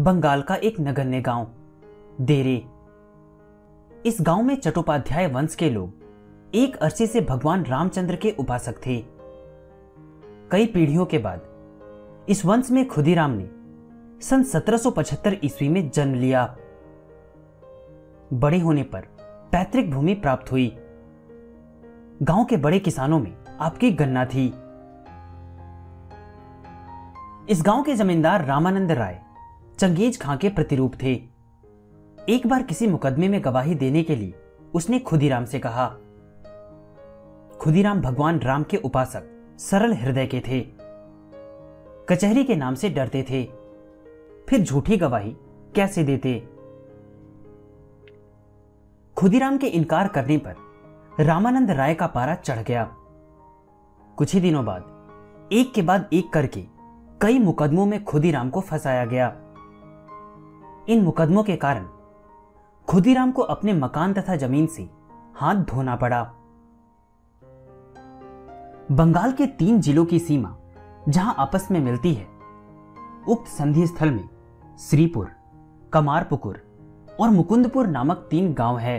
बंगाल का एक नगण्य गाँव, देरे। इस गाँव में चट्टोपाध्याय वंश के लोग एक अरसे से भगवान रामचंद्र के उपासक थे। कई पीढ़ियों के बाद इस वंश में खुदीराम ने सन 1775 ईस्वी में जन्म लिया। बड़े होने पर पैतृक भूमि प्राप्त हुई। गाँव के बड़े किसानों में आपकी गन्ना थी। इस गाँव के जमींदार रामानंद राय चंगेज खां के प्रतिरूप थे। एक बार किसी मुकदमे में गवाही देने के लिए उसने खुदीराम से कहा, खुदीराम भगवान राम के उपासक सरल हृदय के थे। कचहरी के नाम से डरते थे। फिर झूठी गवाही कैसे देते? खुदीराम के इनकार करने पर रामानंद राय का पारा चढ़ गया। कुछ ही दिनों बाद, एक के बाद एक करके कई मुकदमों में खुदीराम को फंसाया गया। इन मुकदमों के कारण खुदीराम को अपने मकान तथा ज़मीन से हाथ धोना पड़ा। बंगाल के तीन जिलों की सीमा जहाँ आपस में मिलती है, उक्त संधि स्थल में श्रीपुर, कमारपुकुर और मुकुंदपुर नामक तीन गाँव है।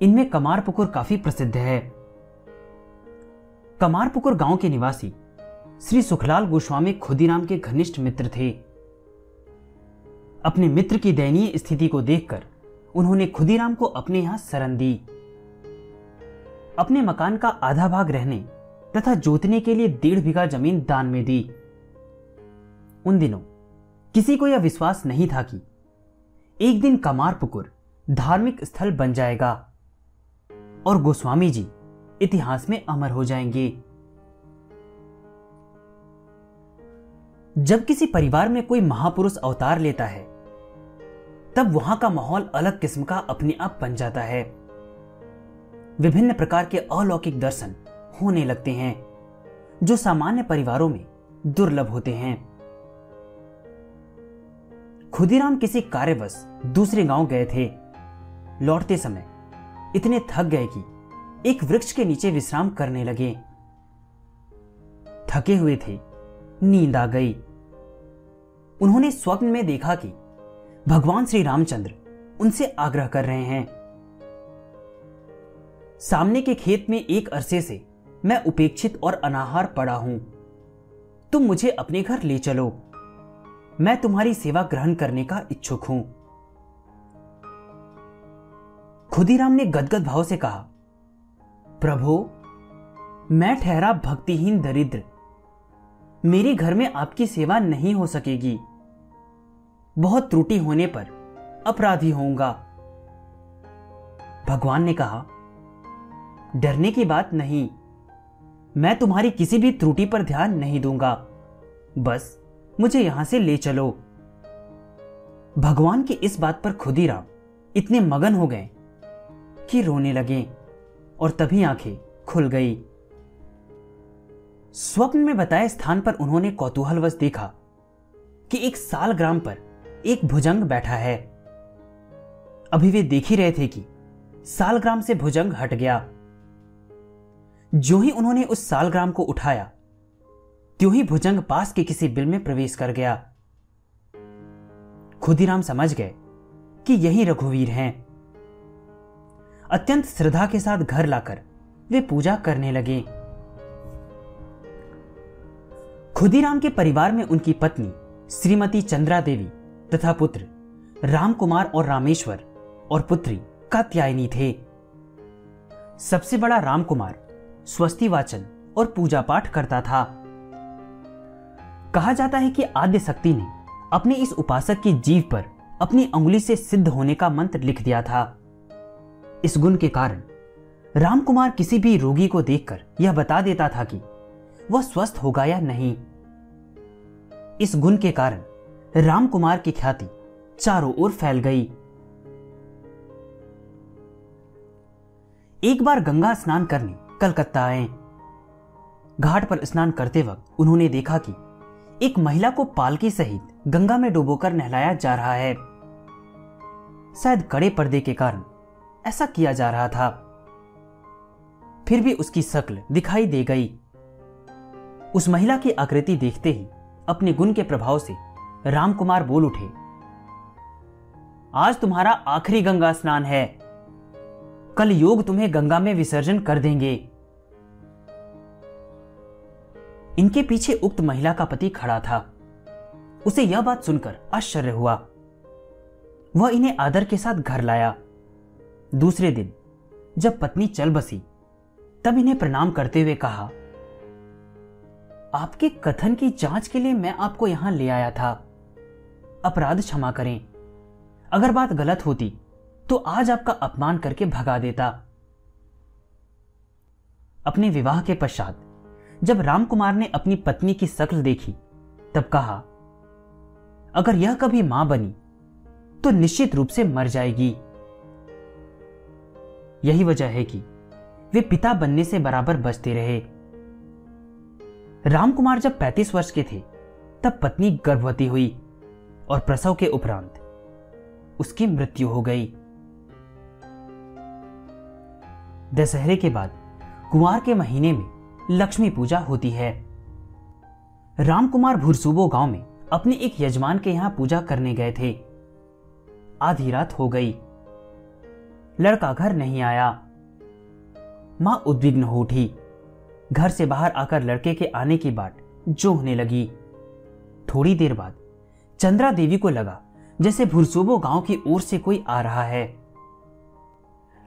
इनमें कमारपुकुर काफ़ी प्रसिद्ध है। कमारपुकुर गाँव के निवासी श्री सुखलाल गोस्वामी खुदीराम के घनिष्ठ मित्र थे। अपने मित्र की दयनीय स्थिति को देखकर उन्होंने खुदीराम को अपने यहाँ शरण दी। अपने मकान का आधा भाग रहने तथा जोतने के लिए डेढ़ बीघा ज़मीन दान में दी। उन दिनों किसी को यह विश्वास नहीं था कि एक दिन कमारपुकुर धार्मिक स्थल बन जाएगा और गोस्वामी जी इतिहास में अमर हो जाएँगे। जब किसी परिवार में कोई महापुरुष अवतार लेता है तब वहाँ का माहौल अलग किस्म का अपने आप बन जाता है। विभिन्न प्रकार के अलौकिक दर्शन होने लगते हैं, जो सामान्य परिवारों में दुर्लभ होते हैं। खुदीराम किसी कार्यवश दूसरे गाँव गए थे। लौटते समय इतने थक गए कि एक वृक्ष के नीचे विश्राम करने लगे। थके हुए थे, नींद आ गई। उन्होंने स्वप्न में देखा कि भगवान श्री रामचंद्र उनसे आग्रह कर रहे हैं। सामने के खेत में एक अरसे से मैं उपेक्षित और अनाहार पड़ा हूँ। तुम मुझे अपने घर ले चलो। मैं तुम्हारी सेवा ग्रहण करने का इच्छुक हूँ। खुदीराम ने गदगद भाव से कहा, प्रभु, मैं ठहरा भक्तिहीन दरिद्र। मेरे घर में आपकी सेवा नहीं हो सकेगी। बहुत त्रुटि होने पर अपराधी होऊँगा। भगवान ने कहा, डरने की बात नहीं, मैं तुम्हारी किसी भी त्रुटि पर ध्यान नहीं दूँगा। बस मुझे यहाँ से ले चलो। भगवान की इस बात पर खुदीराम इतने मगन हो गए कि रोने लगे और तभी आँखें खुल गई। स्वप्न में बताए स्थान पर उन्होंने कौतूहलवश देखा कि एक साल ग्राम पर एक भुजंग बैठा है। अभी वे देख ही रहे थे कि सालग्राम से भुजंग हट गया। जो ही उन्होंने उस सालग्राम को उठाया, त्यों ही भुजंग पास के किसी बिल में प्रवेश कर गया। खुदीराम समझ गए कि यही रघुवीर हैं। अत्यंत श्रद्धा के साथ घर लाकर वे पूजा करने लगे। खुदीराम के परिवार में उनकी पत्नी श्रीमती चंद्रा देवी तथा पुत्र, रामकुमार और रामेश्वर और पुत्री कात्यायनी थे। सबसे बड़ा रामकुमार स्वस्ति वाचन और पूजा पाठ करता था। कहा जाता है कि आद्य शक्ति ने अपने इस उपासक की जीव पर अपनी उंगली से सिद्ध होने का मंत्र लिख दिया था। इस गुण के कारण रामकुमार किसी भी रोगी को देखकर यह बता देता था कि वह स्वस्थ होगा या नहीं। इस गुण के कारण रामकुमार की ख्याति चारों ओर फैल गई। एक बार गंगा स्नान करने कलकत्ता आए। घाट पर स्नान करते वक्त उन्होंने देखा कि एक महिला को पालकी सहित गंगा में डुबोकर नहलाया जा रहा है। शायद कड़े पर्दे के कारण ऐसा किया जा रहा था। फिर भी उसकी शक्ल दिखाई दे गई। उस महिला की आकृति देखते ही अपने गुण के प्रभाव से राम कुमार बोल उठे, आज तुम्हारा आखिरी गंगा स्नान है। कल योग तुम्हें गंगा में विसर्जन कर देंगे। इनके पीछे उक्त महिला का पति खड़ा था। उसे यह बात सुनकर आश्चर्य हुआ। वह इन्हें आदर के साथ घर लाया। दूसरे दिन, जब पत्नी चल बसी, तब इन्हें प्रणाम करते हुए कहा, आपके कथन की जाँच के लिए मैं आपको यहाँ ले आया था। अपराध क्षमा करें। अगर बात गलत होती तो आज आपका अपमान करके भगा देता। अपने विवाह के पश्चात, जब रामकुमार ने अपनी पत्नी की शक्ल देखी, तब कहा, अगर यह कभी माँ बनी तो निश्चित रूप से मर जाएगी। यही वजह है कि, वे पिता बनने से बराबर बचते रहे। रामकुमार जब 35 वर्ष के थे, तब पत्नी गर्भवती हुई। और प्रसव के उपरांत उसकी मृत्यु हो गई। दशहरे के बाद कुमार के महीने में लक्ष्मी पूजा होती है। रामकुमार भुरसुबो गाँव में अपने एक यजमान के यहाँ पूजा करने गए थे। आधी रात हो गई। लड़का घर नहीं आया। माँ उद्विग्न हो उठी। घर से बाहर आकर लड़के के आने की बाट जो होने लगी। थोड़ी देर बाद चंद्रा देवी को लगा, जैसे भुरसुबो गाँव की ओर से कोई आ रहा है।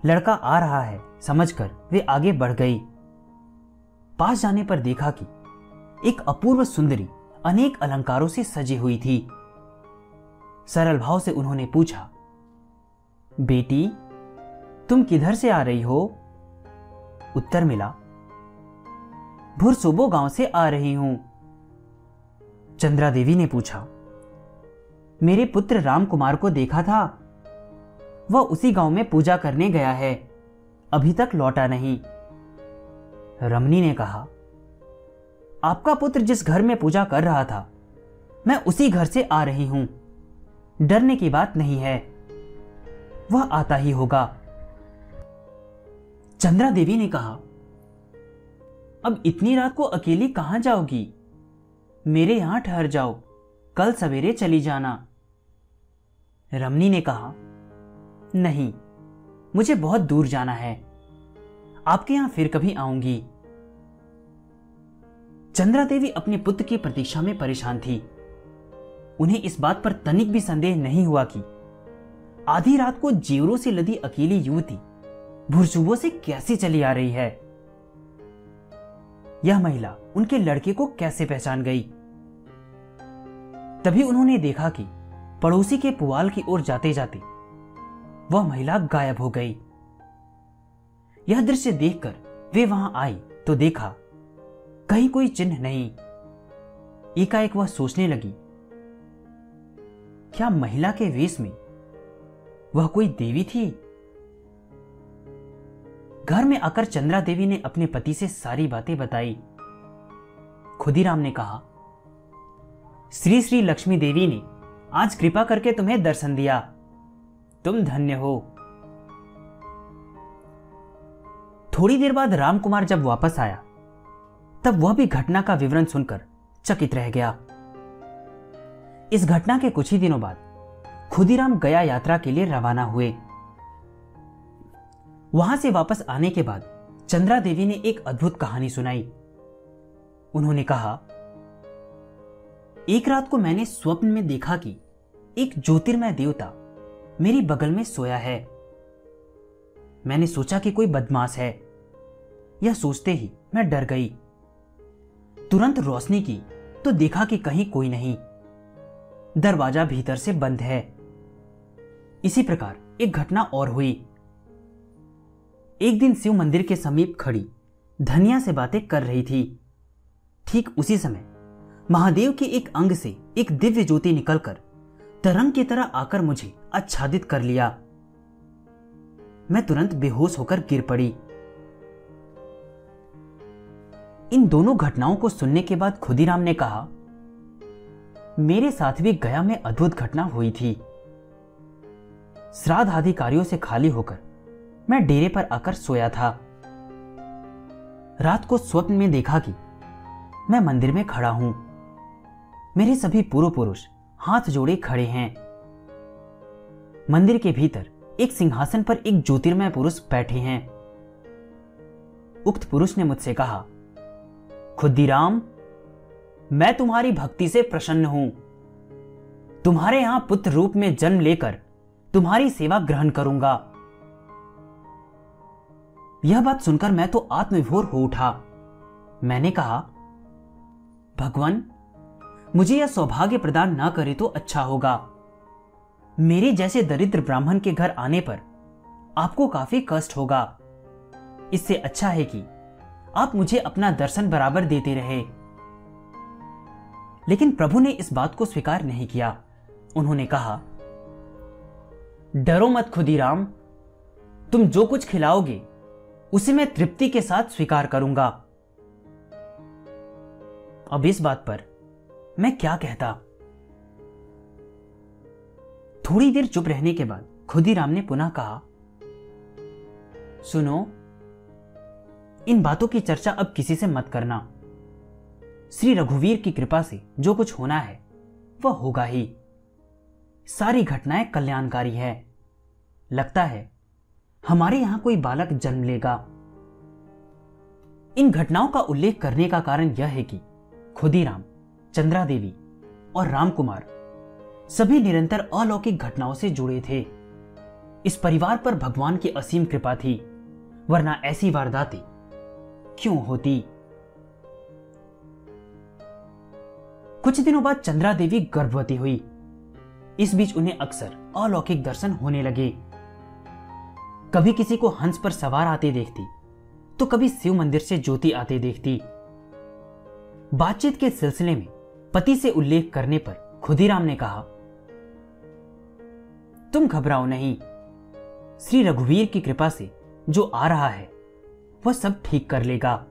लड़का आ रहा है, समझकर वे आगे बढ़ गई। पास जाने पर देखा कि एक अपूर्व सुंदरी अनेक अलंकारों से सजी हुई थी। सरल भाव से उन्होंने पूछा, बेटी, तुम किधर से आ रही हो? उत्तर मिला, भुरसुबो गाँव से आ रही हूँ। चंद्रा देवी ने पूछा मेरे पुत्र राम कुमार को देखा था। वह उसी गाँव में पूजा करने गया है। अभी तक लौटा नहीं। रमनी ने कहा, आपका पुत्र जिस घर में पूजा कर रहा था, मैं उसी घर से आ रही हूँ। डरने की बात नहीं है। वह आता ही होगा। चंद्रा देवी ने कहा, अब इतनी रात को अकेली कहाँ जाओगी? मेरे यहाँ ठहर जाओ। कल सवेरे चली जाना। रमनी ने कहा, नहीं, मुझे बहुत दूर जाना है। आपके यहाँ फिर कभी आऊँगी। चंद्रा देवी अपने पुत्र की प्रतीक्षा में परेशान थी। उन्हें इस बात पर तनिक भी संदेह नहीं हुआ कि आधी रात को जीवरों से लदी अकेली युवती भुरसुबों से कैसे चली आ रही है? यह महिला उनके लड़के को कैसे पहचान गई? तभी उन्होंने देखा कि पड़ोसी के पुआल की ओर जाते जाते। वह महिला गायब हो गई। यह दृश्य देखकर वे वहाँ आई तो देखा, कहीं कोई चिन्ह नहीं। एकाएक वह सोचने लगी, क्या महिला के वेश में वह कोई देवी थी? घर में आकर चंद्रा देवी ने अपने पति से सारी बातें बताई। खुदीराम ने कहा, श्री श्री लक्ष्मी देवी ने आज कृपा करके तुम्हें दर्शन दिया। तुम धन्य हो। थोड़ी देर बाद रामकुमार जब वापस आया, तब वह भी घटना का विवरण सुनकर चकित रह गया। इस घटना के कुछ ही दिनों बाद खुदीराम गया यात्रा के लिए रवाना हुए। वहाँ से वापस आने के बाद चंद्रा देवी ने एक अद्भुत कहानी सुनाई। उन्होंने कहा, एक रात को मैंने स्वप्न में देखा कि एक ज्योतिर्मय देवता मेरी बगल में सोया है। मैंने सोचा कि कोई बदमाश है। यह सोचते ही मैं डर गई। तुरंत रोशनी की तो देखा कि कहीं कोई नहीं। दरवाज़ा भीतर से बंद है। इसी प्रकार एक घटना और हुई। एक दिन शिव मंदिर के समीप खड़ी, धनिया से बातें कर रही थी। ठीक उसी समय महादेव के एक अंग से एक दिव्य ज्योति निकलकर तरंग की तरह आकर मुझे आच्छादित कर लिया। मैं तुरंत बेहोश होकर गिर पड़ी। इन दोनों घटनाओं को सुनने के बाद खुदीराम ने कहा, मेरे साथ भी गया में अद्भुत घटना हुई थी। श्राद्ध आदि कार्यों से खाली होकर मैं डेरे पर आकर सोया था। रात को स्वप्न में देखा कि मैं मंदिर में खड़ा हूँ। मेरे सभी पूर्व पुरुष हाथ जोड़े खड़े हैं। मंदिर के भीतर एक सिंहासन पर एक ज्योतिर्मय पुरुष बैठे हैं। उक्त पुरुष ने मुझसे कहा, खुद्दीराम, मैं तुम्हारी भक्ति से प्रसन्न हूँ। तुम्हारे यहाँ पुत्र रूप में जन्म लेकर तुम्हारी सेवा ग्रहण करूँगा। यह बात सुनकर मैं तो आत्मविभोर हो उठा। मैंने कहा, भगवान मुझे यह सौभाग्य प्रदान ना करे तो अच्छा होगा। मेरे जैसे दरिद्र ब्राह्मण के घर आने पर आपको काफ़ी कष्ट होगा। इससे अच्छा है कि आप मुझे अपना दर्शन बराबर देते रहे। लेकिन प्रभु ने इस बात को स्वीकार नहीं किया। उन्होंने कहा, डरो मत खुदीराम। तुम जो कुछ खिलाओगे, उसे मैं तृप्ति के साथ स्वीकार करूँगा। अब इस बात पर मैं क्या कहता? थोड़ी देर चुप रहने के बाद खुदीराम ने पुनः कहा, सुनो, इन बातों की चर्चा अब किसी से मत करना। श्री रघुवीर की कृपा से जो कुछ होना है, वह होगा ही। सारी घटनाएँ कल्याणकारी है। लगता है, हमारे यहाँ कोई बालक जन्म लेगा। इन घटनाओं का उल्लेख करने का कारण यह है कि खुदीराम चंद्रा देवी और रामकुमार सभी निरंतर अलौकिक घटनाओं से जुड़े थे। इस परिवार पर भगवान की असीम कृपा थी, वरना ऐसी वारदातें क्यों होती? कुछ दिनों बाद चंद्रा देवी गर्भवती हुई। इस बीच उन्हें अक्सर अलौकिक दर्शन होने लगे। कभी किसी को हंस पर सवार आते देखती तो कभी शिव मंदिर से ज्योति आते देखती। बातचीत के सिलसिले में पति से उल्लेख करने पर खुदीराम ने कहा, तुम घबराओ नहीं। श्री रघुवीर की कृपा से जो आ रहा है, वह सब ठीक कर लेगा।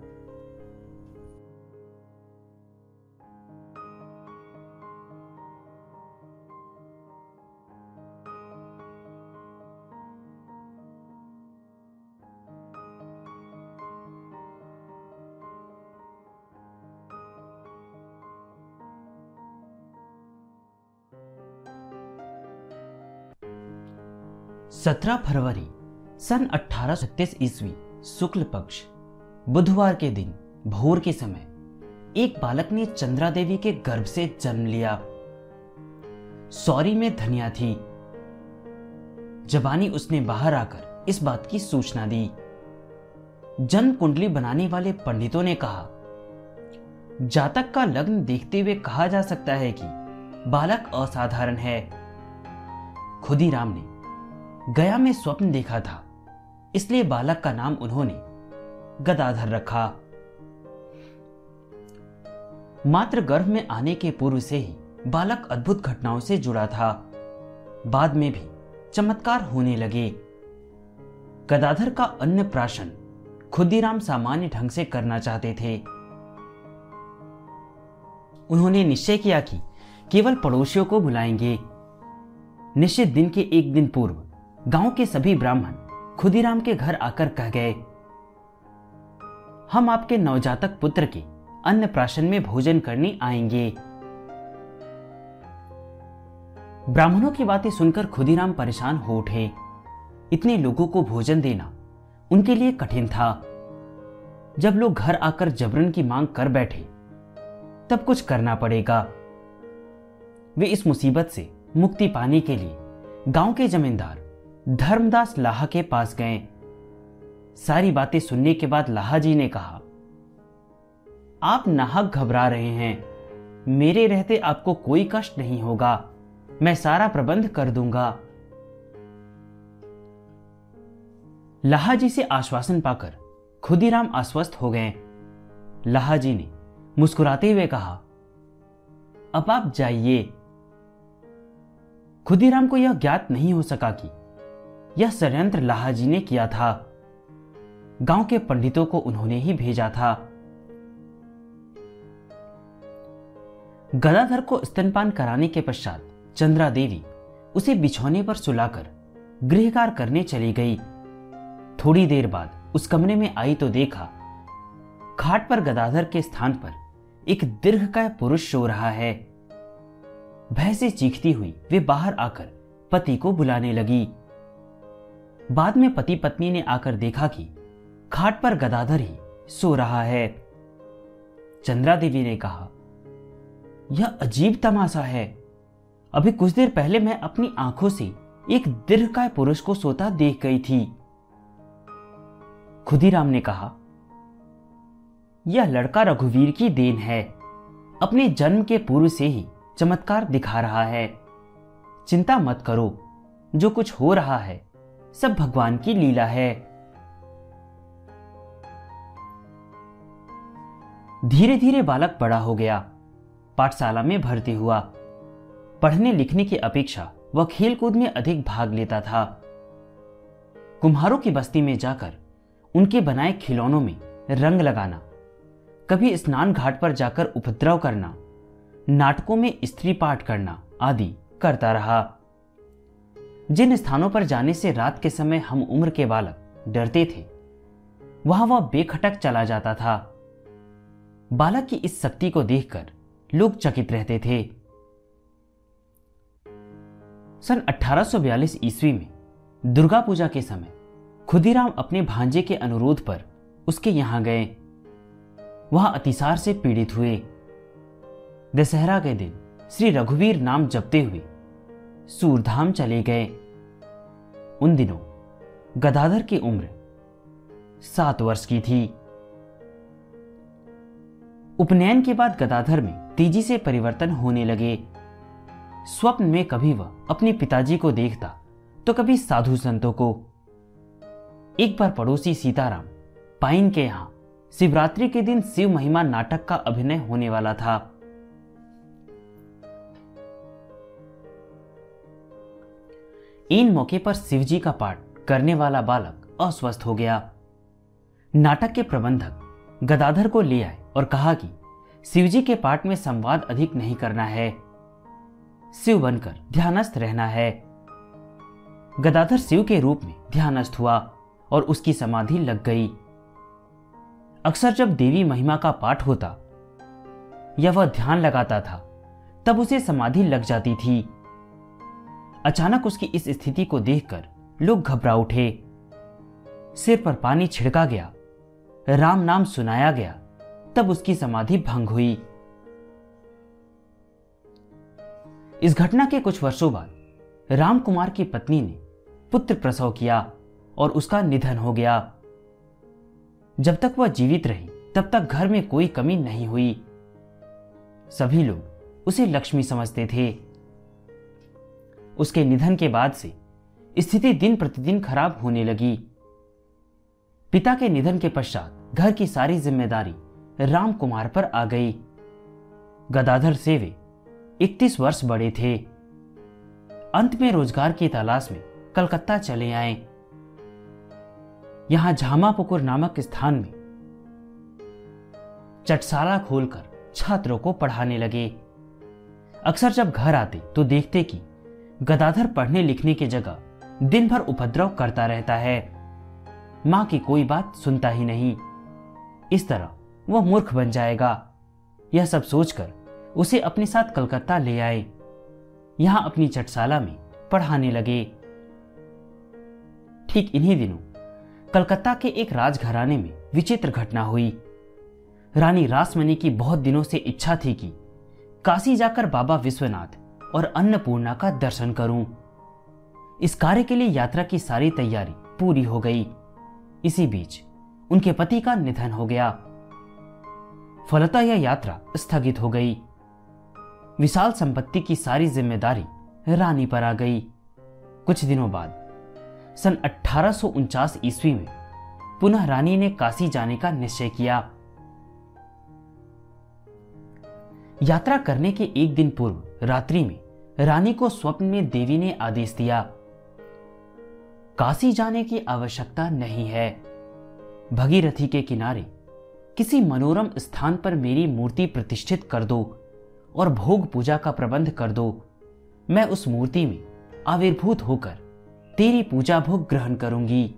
सत्रह फरवरी सन अठारह ईस्वी, शुक्ल पक्ष। बुधवार के दिन, भोर के समय, एक बालक ने चंद्रा देवी के गर्भ से जन्म लिया। सौरी में धनिया थी। जबानी उसने बाहर आकर इस बात की सूचना दी। जन्म कुंडली बनाने वाले पंडितों ने कहा, जातक का लग्न देखते हुए कहा जा सकता है कि बालक असाधारण है। खुदी राम ने गया में स्वप्न देखा था। इसलिए बालक का नाम उन्होंने गदाधर रखा। मात्र गर्भ में आने के पूर्व से ही बालक अद्भुत घटनाओं से जुड़ा था। बाद में भी चमत्कार होने लगे। गदाधर का अन्य प्राशन खुदीराम सामान्य ढंग से करना चाहते थे। उन्होंने निश्चय किया कि केवल पड़ोसियों को बुलाएँगे। निश्चित दिन के एक दिन पूर्व गाँव के सभी ब्राह्मण खुदीराम के घर आकर कह गए, हम आपके नवजातक पुत्र के अन्न प्राशन में भोजन करने आएँगे। ब्राह्मणों की बातें सुनकर खुदीराम परेशान हो उठे। इतने लोगों को भोजन देना उनके लिए कठिन था। जब लोग घर आकर जबरन की मांग कर बैठे, तब कुछ करना पड़ेगा। वे इस मुसीबत से मुक्ति पाने के लिए गाँव के जमींदार धर्मदास लाहा के पास गए। सारी बातें सुनने के बाद लाहा जी ने कहा, आप नाहक घबरा रहे हैं। मेरे रहते आपको कोई कष्ट नहीं होगा। मैं सारा प्रबंध कर दूँगा लाहा जी से आश्वासन पाकर खुदीराम आश्वस्त हो गए। लाहा जी ने मुस्कुराते हुए कहा, अब आप जाइए। खुदीराम को यह ज्ञात नहीं हो सका कि यह षड्यंत्र लाहाजी ने किया था। गाँव के पंडितों को उन्होंने ही भेजा था। गदाधर को स्तनपान कराने के पश्चात चंद्रा देवी उसे बिछौने पर सुलाकर गृहकार करने चली गई। थोड़ी देर बाद उस कमरे में आई तो देखा खाट पर गदाधर के स्थान पर एक दीर्घकाय पुरुष सो रहा है। भय से चीखती हुई वे बाहर आकर पति को बुलाने लगी। बाद में पति पत्नी ने आकर देखा कि खाट पर गदाधर ही सो रहा है। चंद्रा देवी ने कहा, यह अजीब तमाशा है। अभी कुछ देर पहले मैं अपनी आँखों से एक दीर्घकाय पुरुष को सोता देख गई थी। खुदीराम ने कहा, यह लड़का रघुवीर की देन है। अपने जन्म के पूर्व से ही चमत्कार दिखा रहा है। चिंता मत करो, जो कुछ हो रहा है सब भगवान की लीला है। धीरे धीरे बालक बड़ा हो गया। पाठशाला में भर्ती हुआ। पढ़ने लिखने की अपेक्षा वह खेलकूद में अधिक भाग लेता था। कुम्हारों की बस्ती में जाकर उनके बनाए खिलौनों में रंग लगाना, कभी स्नान घाट पर जाकर उपद्रव करना, नाटकों में स्त्री पाठ करना आदि करता रहा। जिन स्थानों पर जाने से रात के समय हम उम्र के बालक डरते थे, वहाँ वह बेखटक चला जाता था। बालक की इस शक्ति को देखकर लोग चकित रहते थे। सन 1842 ईस्वी में दुर्गा पूजा के समय खुदीराम अपने भांजे के अनुरोध पर उसके यहाँ गए। वहाँ अतिसार से पीड़ित हुए। दशहरा के दिन श्री रघुवीर नाम जपते हुए सूरधाम चले गए। उन दिनों गदाधर की उम्र सात वर्ष की थी। उपनयन के बाद गदाधर में तेज़ी से परिवर्तन होने लगे। स्वप्न में कभी वह अपने पिताजी को देखता तो कभी साधु संतों को। एक बार पड़ोसी सीताराम पाइन के यहाँ शिवरात्रि के दिन शिव महिमा नाटक का अभिनय होने वाला था। इन मौके पर शिवजी का पाठ करने वाला बालक अस्वस्थ हो गया। नाटक के प्रबंधक गदाधर को ले आए और कहा कि, शिवजी के पाठ में संवाद अधिक नहीं करना है। शिव बनकर ध्यानस्थ रहना है। गदाधर शिव के रूप में ध्यानस्थ हुआ और उसकी समाधि लग गई। अक्सर जब देवी महिमा का पाठ होता या वह ध्यान लगाता था, तब उसे समाधि लग जाती थी। अचानक उसकी इस स्थिति को देखकर लोग घबरा उठे। सिर पर पानी छिड़का गया, राम नाम सुनाया गया, तब उसकी समाधि भंग हुई। इस घटना के कुछ वर्षों बाद राम कुमार की पत्नी ने पुत्र प्रसव किया और उसका निधन हो गया। जब तक वह जीवित रही, तब तक घर में कोई कमी नहीं हुई। सभी लोग उसे लक्ष्मी समझते थे। उसके निधन के बाद से स्थिति दिन प्रतिदिन खराब होने लगी। पिता के निधन के पश्चात घर की सारी ज़िम्मेदारी राम कुमार पर आ गई। गदाधर से वे इकतीस वर्ष बड़े थे। अंत में रोज़गार की तलाश में कलकत्ता चले आए। यहाँ झामापुकुर नामक स्थान में चटसाला खोलकर छात्रों को पढ़ाने लगे। अक्सर जब घर आते तो देखते कि गदाधर पढ़ने लिखने की जगह दिन भर उपद्रव करता रहता है। माँ की कोई बात सुनता ही नहीं। इस तरह वह मूर्ख बन जाएगा। यह सब सोचकर उसे अपने साथ कलकत्ता ले आए। यहाँ अपनी चटसाला में पढ़ाने लगे। ठीक इन्हीं दिनों कलकत्ता के एक राजघराने में विचित्र घटना हुई। रानी रासमणी की बहुत दिनों से इच्छा थी कि काशी जाकर बाबा विश्वनाथ और अन्नपूर्णा का दर्शन करूँ। इस कार्य के लिए यात्रा की सारी तैयारी पूरी हो गई। इसी बीच उनके पति का निधन हो गया। फलता यह यात्रा स्थगित हो गई। विशाल संपत्ति की सारी ज़िम्मेदारी रानी पर आ गई। कुछ दिनों बाद सन अठारह सौ उनचास ईस्वी में पुनः रानी ने काशी जाने का निश्चय किया। यात्रा करने के एक दिन पूर्व रात्रि में रानी को स्वप्न में देवी ने आदेश दिया। काशी जाने की आवश्यकता नहीं है। भगीरथी के किनारे किसी मनोरम स्थान पर मेरी मूर्ति प्रतिष्ठित कर दो और भोग पूजा का प्रबंध कर दो। मैं उस मूर्ति में आविर्भूत होकर तेरी पूजा भोग ग्रहण करूँगी।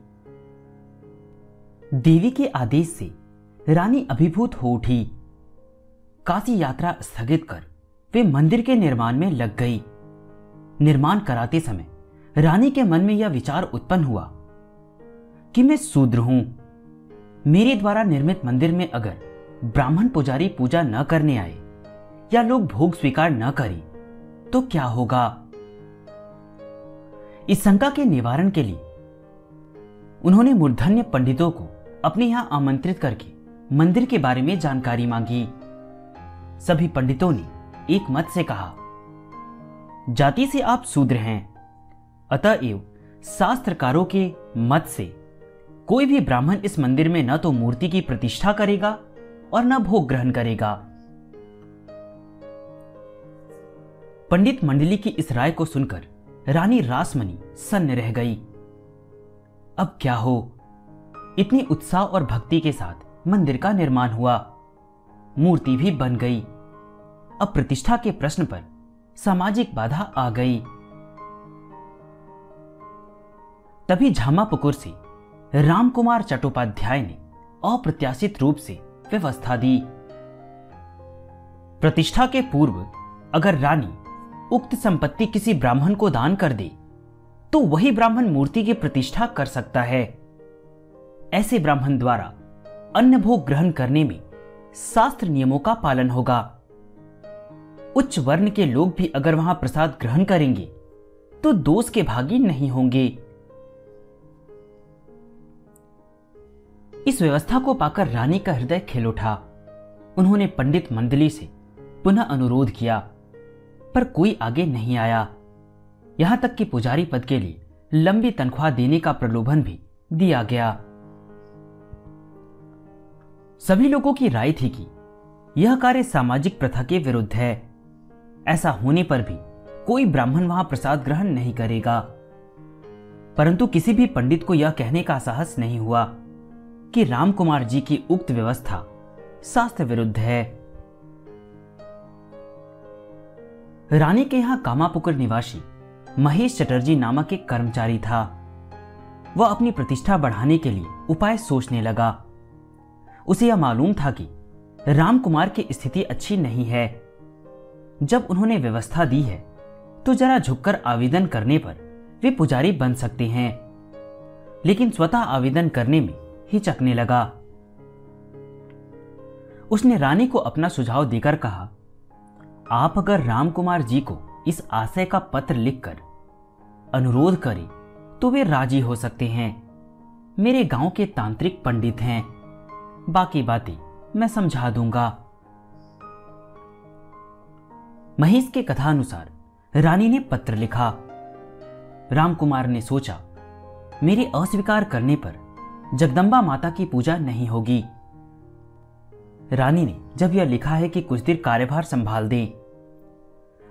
देवी के आदेश से रानी अभिभूत हो उठी। काशी यात्रा स्थगित कर वे मंदिर के निर्माण में लग गई। निर्माण कराते समय रानी के मन में यह विचार उत्पन्न हुआ कि मैं शूद्र हूँ। मेरे द्वारा निर्मित मंदिर में अगर ब्राह्मण पुजारी पूजा न करने आए या लोग भोग स्वीकार न करें तो क्या होगा? इस शंका के निवारण के लिए उन्होंने मूर्धन्य पंडितों को अपने यहाँ आमंत्रित करके मंदिर के बारे में जानकारी मांगी। सभी पंडितों ने एक मत से कहा, जाति से आप शूद्र हैं। अतएव शास्त्रकारों के मत से कोई भी ब्राह्मण इस मंदिर में न तो मूर्ति की प्रतिष्ठा करेगा और न भोग ग्रहण करेगा। पंडित मंडली की इस राय को सुनकर रानी रासमनी सन्न रह गई। अब क्या हो? इतनी उत्साह और भक्ति के साथ मंदिर का निर्माण हुआ। मूर्ति भी बन गई। अब प्रतिष्ठा के प्रश्न पर सामाजिक बाधा आ गई। तभी झामापुकुर से रामकुमार चट्टोपाध्याय ने अप्रत्याशित रूप से व्यवस्था दी। प्रतिष्ठा के पूर्व अगर रानी उक्त संपत्ति किसी ब्राह्मण को दान कर दे तो वही ब्राह्मण मूर्ति की प्रतिष्ठा कर सकता है। ऐसे ब्राह्मण द्वारा अन्न भोग ग्रहण करने में शास्त्र नियमों का पालन होगा। उच्च वर्ण के लोग भी अगर वहाँ प्रसाद ग्रहण करेंगे तो दोष के भागी नहीं होंगे। इस व्यवस्था को पाकर रानी का हृदय खिल उठा। उन्होंने पंडित मंडली से पुनः अनुरोध किया, पर कोई आगे नहीं आया। यहाँ तक कि पुजारी पद के लिए लंबी तनख्वाह देने का प्रलोभन भी दिया गया। सभी लोगों की राय थी कि यह कार्य सामाजिक प्रथा के विरुद्ध है। ऐसा होने पर भी कोई ब्राह्मण वहाँ प्रसाद ग्रहण नहीं करेगा। परंतु किसी भी पंडित को यह कहने का साहस नहीं हुआ कि रामकुमार जी की उक्त व्यवस्था शास्त्र विरुद्ध है। रानी के यहाँ कामापुकर निवासी महेश चटर्जी नामक एक कर्मचारी था। वह अपनी प्रतिष्ठा बढ़ाने के लिए उपाय सोचने लगा। उसे यह मालूम था कि रामकुमार की स्थिति अच्छी नहीं है। जब उन्होंने व्यवस्था दी है तो जरा झुककर आवेदन करने पर वे पुजारी बन सकते हैं। लेकिन स्वतः आवेदन करने में हिचकने लगा। उसने रानी को अपना सुझाव देकर कहा, आप अगर रामकुमार जी को इस आशय का पत्र लिखकर अनुरोध करें तो वे राज़ी हो सकते हैं। मेरे गाँव के तांत्रिक पंडित हैं। बाकी बातें मैं समझा दूँगा। महेश के कथानुसार रानी ने पत्र लिखा। रामकुमार ने सोचा, मेरे अस्वीकार करने पर जगदम्बा माता की पूजा नहीं होगी। रानी ने जब यह लिखा है कि कुछ देर कार्यभार संभाल दें,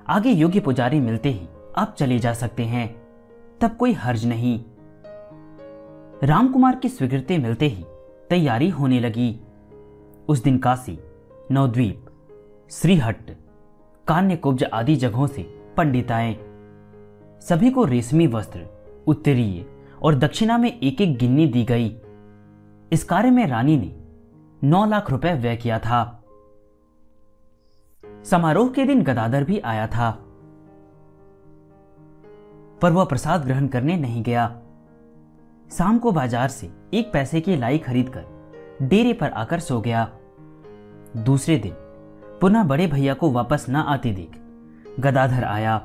आगे योग्य पुजारी मिलते ही आप चले जा सकते हैं, तब कोई हर्ज नहीं। रामकुमार की स्वीकृति मिलते ही तैयारी होने लगी। उस दिन काशी, नवद्वीप श्रीहट्ट कान्य कुब्ज आदि जगहों से पंडित आए सभी को रेशमी वस्त्र, उत्तरीय और दक्षिणा में एक एक गिन्नी दी गई। इस कार्य में रानी ने नौ लाख रुपए व्यय किया था। समारोह के दिन गदाधर भी आया था। पर वह प्रसाद ग्रहण करने नहीं गया। शाम को बाज़ार से एक पैसे की लाई खरीदकर डेरे पर आकर सो गया। दूसरे दिन पुनः बड़े भैया को वापस न आते देख। गदाधर आया।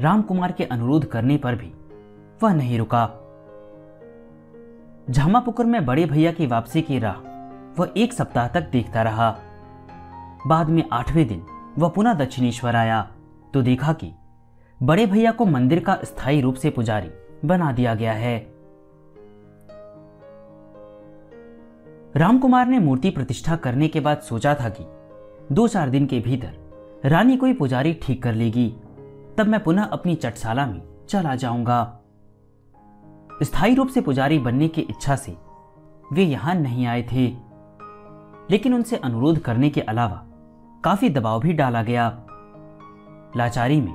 रामकुमार के अनुरोध करने पर भी वह नहीं रुका। झामापुकुर में बड़े भैया की वापसी की राह वह एक सप्ताह तक देखता रहा। बाद में आठवें दिन वह पुनः दक्षिणेश्वर आया तो देखा कि बड़े भैया को मंदिर का स्थायी रूप से पुजारी बना दिया गया है। रामकुमार ने मूर्ति प्रतिष्ठा करने के बाद सोचा था कि दो चार दिन के भीतर रानी कोई पुजारी ठीक कर लेगी। तब मैं पुनः अपनी चटशाला में चला जाऊँगा। स्थायी रूप से पुजारी बनने की इच्छा से वे यहाँ नहीं आए थे। लेकिन उनसे अनुरोध करने के अलावा काफ़ी दबाव भी डाला गया। लाचारी में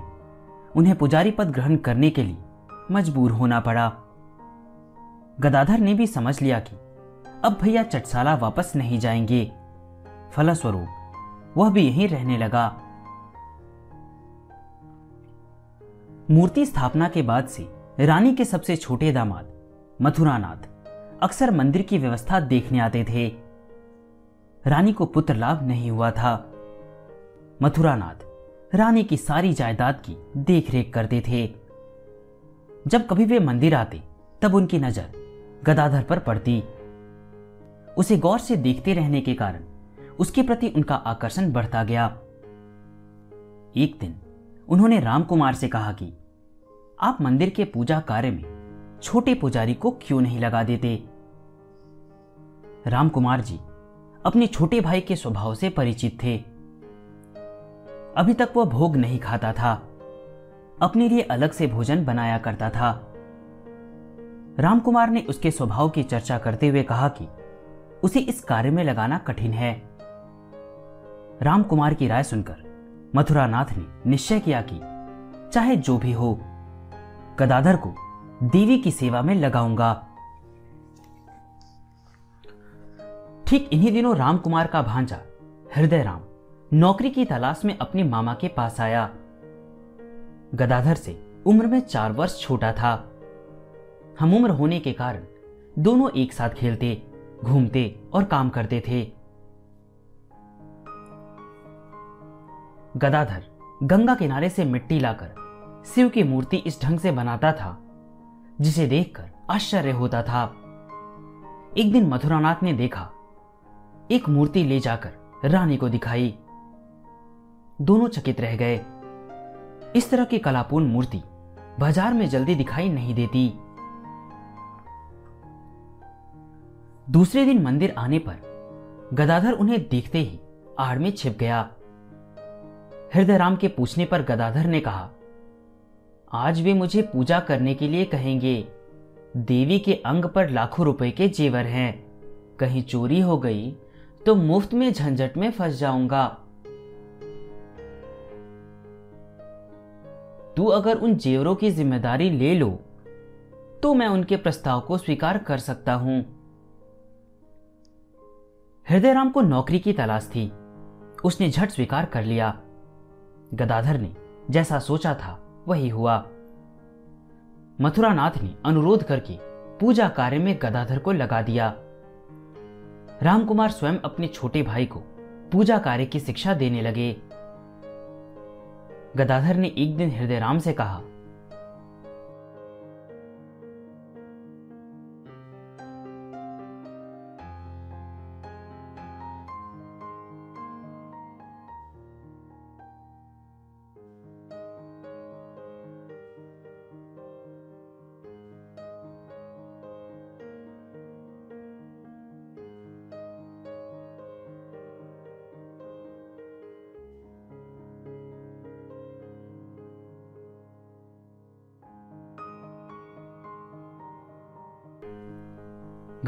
उन्हें पुजारी पद ग्रहण करने के लिए मजबूर होना पड़ा। गदाधर ने भी समझ लिया कि अब भैया चटसाला वापस नहीं जाएँगे। फलस्वरूप वह भी यहीं रहने लगा। मूर्ति स्थापना के बाद से रानी के सबसे छोटे दामाद, मथुरानाथ, अक्सर मंदिर की व्यवस्था देखने आते थे। रानी को पुत्र लाभ नहीं हुआ था। मथुरानाथ रानी की सारी जायदाद की देखरेख करते थे। जब कभी वे मंदिर आते, तब उनकी नज़र गदाधर पर पड़ती। उसे गौर से देखते रहने के कारण उसके प्रति उनका आकर्षण बढ़ता गया। एक दिन उन्होंने राम कुमार से कहा कि, आप मंदिर के पूजा कार्य में छोटे पुजारी को क्यों नहीं लगा देते? राम कुमार जी अपने छोटे भाई के स्वभाव से परिचित थे। अभी तक वह भोग नहीं खाता था। अपने लिए अलग से भोजन बनाया करता था। रामकुमार ने उसके स्वभाव की चर्चा करते हुए कहा कि, उसे इस कार्य में लगाना कठिन है। रामकुमार की राय सुनकर मथुरानाथ ने निश्चय किया कि चाहे जो भी हो, गदाधर को देवी की सेवा में लगाऊँगा। ठीक इन्हीं दिनों रामकुमार का भांजा हृदय राम नौकरी की तलाश में अपने मामा के पास आया। गदाधर से उम्र में चार वर्ष छोटा था। हम उम्र होने के कारण दोनों एक साथ खेलते, घूमते और काम करते थे। गदाधर गंगा किनारे से मिट्टी लाकर शिव की मूर्ति इस ढंग से बनाता था, जिसे देखकर आश्चर्य होता था। एक दिन मथुरानाथ ने देखा, एक मूर्ति ले जाकर रानी को दिखाई। दोनों चकित रह गए। इस तरह की कलापूर्ण मूर्ति बाज़ार में जल्दी दिखाई नहीं देती। दूसरे दिन मंदिर आने पर गदाधर उन्हें देखते ही आड़ में छिप गया। हृदय राम के पूछने पर गदाधर ने कहा, आज वे मुझे पूजा करने के लिए कहेंगे। देवी के अंग पर लाखों रुपए के जेवर हैं। कहीं चोरी हो गई तो मुफ़्त में झंझट में फंस जाऊँगा। तू अगर उन जेवरों की ज़िम्मेदारी ले लो तो मैं उनके प्रस्ताव को स्वीकार कर सकता हूँ। हृदयराम को नौकरी की तलाश थी। उसने झट स्वीकार कर लिया। गदाधर ने जैसा सोचा था, वही हुआ। मथुरानाथ ने अनुरोध करके पूजा कार्य में गदाधर को लगा दिया। रामकुमार स्वयं अपने छोटे भाई को पूजा कार्य की शिक्षा देने लगे। गदाधर ने एक दिन हृदय राम से कहा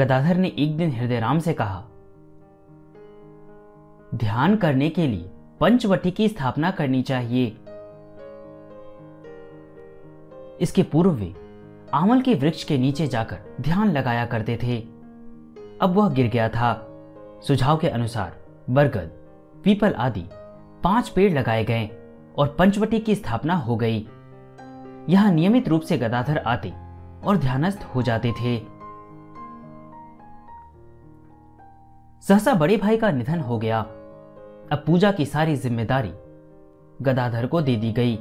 गदाधर ने एक दिन हृदय राम से कहा, ध्यान करने के लिए पंचवटी की स्थापना करनी चाहिए। इसके पूर्व वे आमल के वृक्ष के नीचे जाकर ध्यान लगाया करते थे। अब वह गिर गया था। सुझाव के अनुसार बरगद, पीपल आदि पाँच पेड़ लगाए गए और पंचवटी की स्थापना हो गई। यहाँ नियमित रूप से गदाधर आते और ध्यानस्थ हो जाते थे। सहसा बड़े भाई का निधन हो गया। अब पूजा की सारी ज़िम्मेदारी गदाधर को दे दी गई।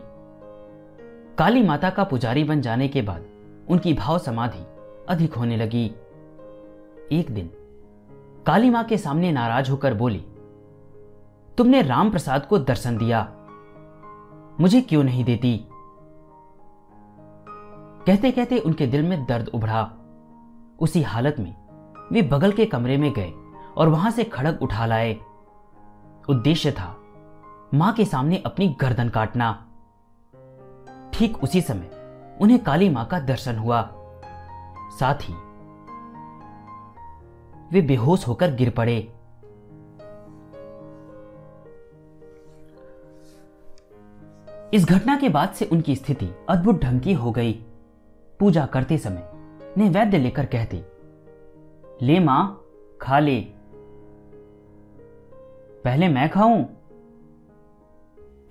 काली माता का पुजारी बन जाने के बाद उनकी भाव समाधि अधिक होने लगी। एक दिन काली माँ के सामने नाराज़ होकर बोली, तुमने राम प्रसाद को दर्शन दिया। मुझे क्यों नहीं देती? कहते कहते उनके दिल में दर्द उभरा। उसी हालत में वे बगल के कमरे में गए। और वहाँ से खड़ग उठा लाए। उद्देश्य था माँ के सामने अपनी गर्दन काटना। ठीक उसी समय उन्हें काली माँ का दर्शन हुआ। साथ ही वे बेहोश होकर गिर पड़े। इस घटना के बाद से उनकी स्थिति अद्भुत ढंग की हो गई। पूजा करते समय ने वैद्य लेकर कहते, ले माँ, खा ले। पहले मैं खाऊं।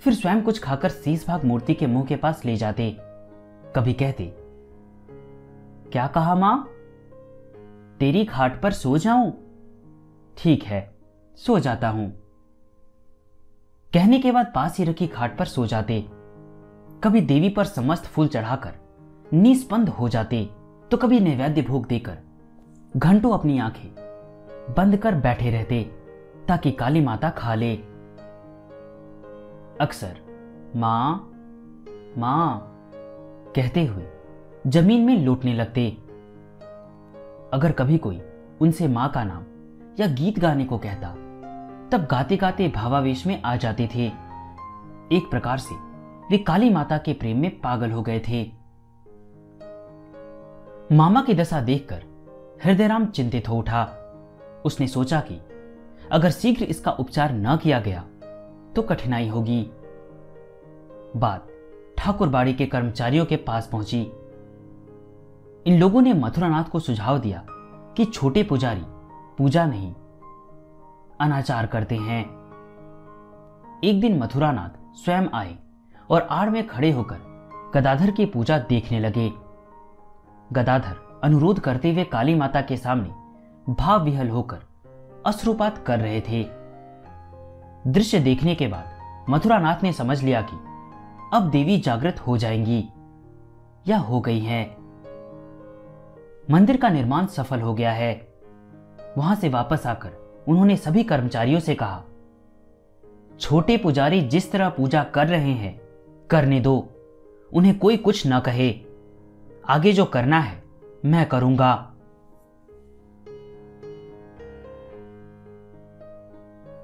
फिर स्वयं कुछ खाकर शीस भाग मूर्ति के मुँह के पास ले जाते। कभी कहते, क्या कहा माँ? तेरी खाट पर सो जाऊँ? ठीक है, सो जाता हूँ। कहने के बाद पास ही रखी खाट पर सो जाते। कभी देवी पर समस्त फूल चढ़ाकर निस्पंद हो जाते तो कभी नैवेद्य भोग देकर घंटों अपनी आँखें बंद कर बैठे रहते। ताकि काली माता खा ले। अक्सर माँ माँ कहते हुए ज़मीन में लौटने लगते। अगर कभी कोई उनसे माँ का नाम या गीत गाने को कहता, तब गाते गाते भावावेश में आ जाते थे। एक प्रकार से वे काली माता के प्रेम में पागल हो गए थे। मामा की दशा देखकर हृदयराम चिंतित हो उठा। उसने सोचा कि अगर शीघ्र इसका उपचार न किया गया तो कठिनाई होगी। बात, ठाकुरबाड़ी के कर्मचारियों के पास पहुँची। इन लोगों ने मथुरानाथ को सुझाव दिया कि छोटे पुजारी, पूजा नहीं, अनाचार करते हैं। एक दिन मथुरानाथ स्वयं आए और आड़ में खड़े होकर गदाधर की पूजा देखने लगे। गदाधर अनुरोध करते हुए काली माता के सामने भाव विहल होकर अश्रुपात कर रहे थे। दृश्य देखने के बाद मथुरानाथ ने समझ लिया कि अब देवी जागृत हो जाएँगी या हो गई हैं। मंदिर का निर्माण सफल हो गया है। वहाँ से वापस आकर उन्होंने सभी कर्मचारियों से कहा, छोटे पुजारी जिस तरह पूजा कर रहे हैं, करने दो। उन्हें कोई कुछ न कहे। आगे जो करना है, मैं करूँगा।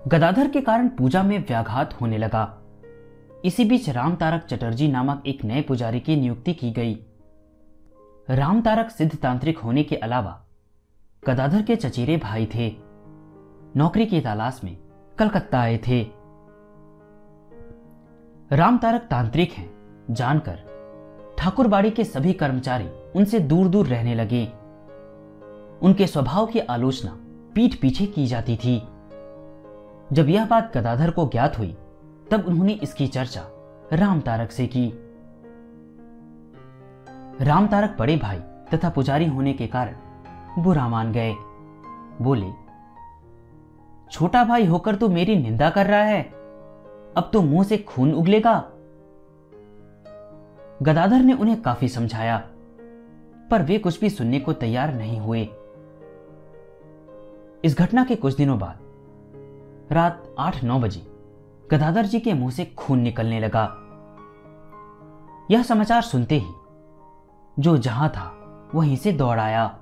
गदाधर के कारण पूजा में व्याघात होने लगा। इसी बीच राम तारक चटर्जी नामक एक नए पुजारी की नियुक्ति की गई। राम तारक सिद्ध तांत्रिक होने के अलावा गदाधर के चचेरे भाई थे। नौकरी की तलाश में कलकत्ता आए थे। राम तारक तांत्रिक हैं, जानकर ठाकुरबाड़ी के सभी कर्मचारी उनसे दूर दूर रहने लगे। उनके स्वभाव की आलोचना पीठ पीछे की जाती थी। जब यह बात गदाधर को ज्ञात हुई, तब उन्होंने इसकी चर्चा राम तारक से की। राम तारक बड़े भाई तथा पुजारी होने के कारण बुरा मान गए। बोले, छोटा भाई होकर तो मेरी निंदा कर रहा है। अब तो मुँह से खून उगलेगा। गदाधर ने उन्हें काफ़ी समझाया, पर वे कुछ भी सुनने को तैयार नहीं हुए। इस घटना के कुछ दिनों बाद रात आठ नौ बजे, गदाधर जी के मुँह से खून निकलने लगा। यह समाचार सुनते ही, जो जहाँ था, वहीं से दौड़ आया।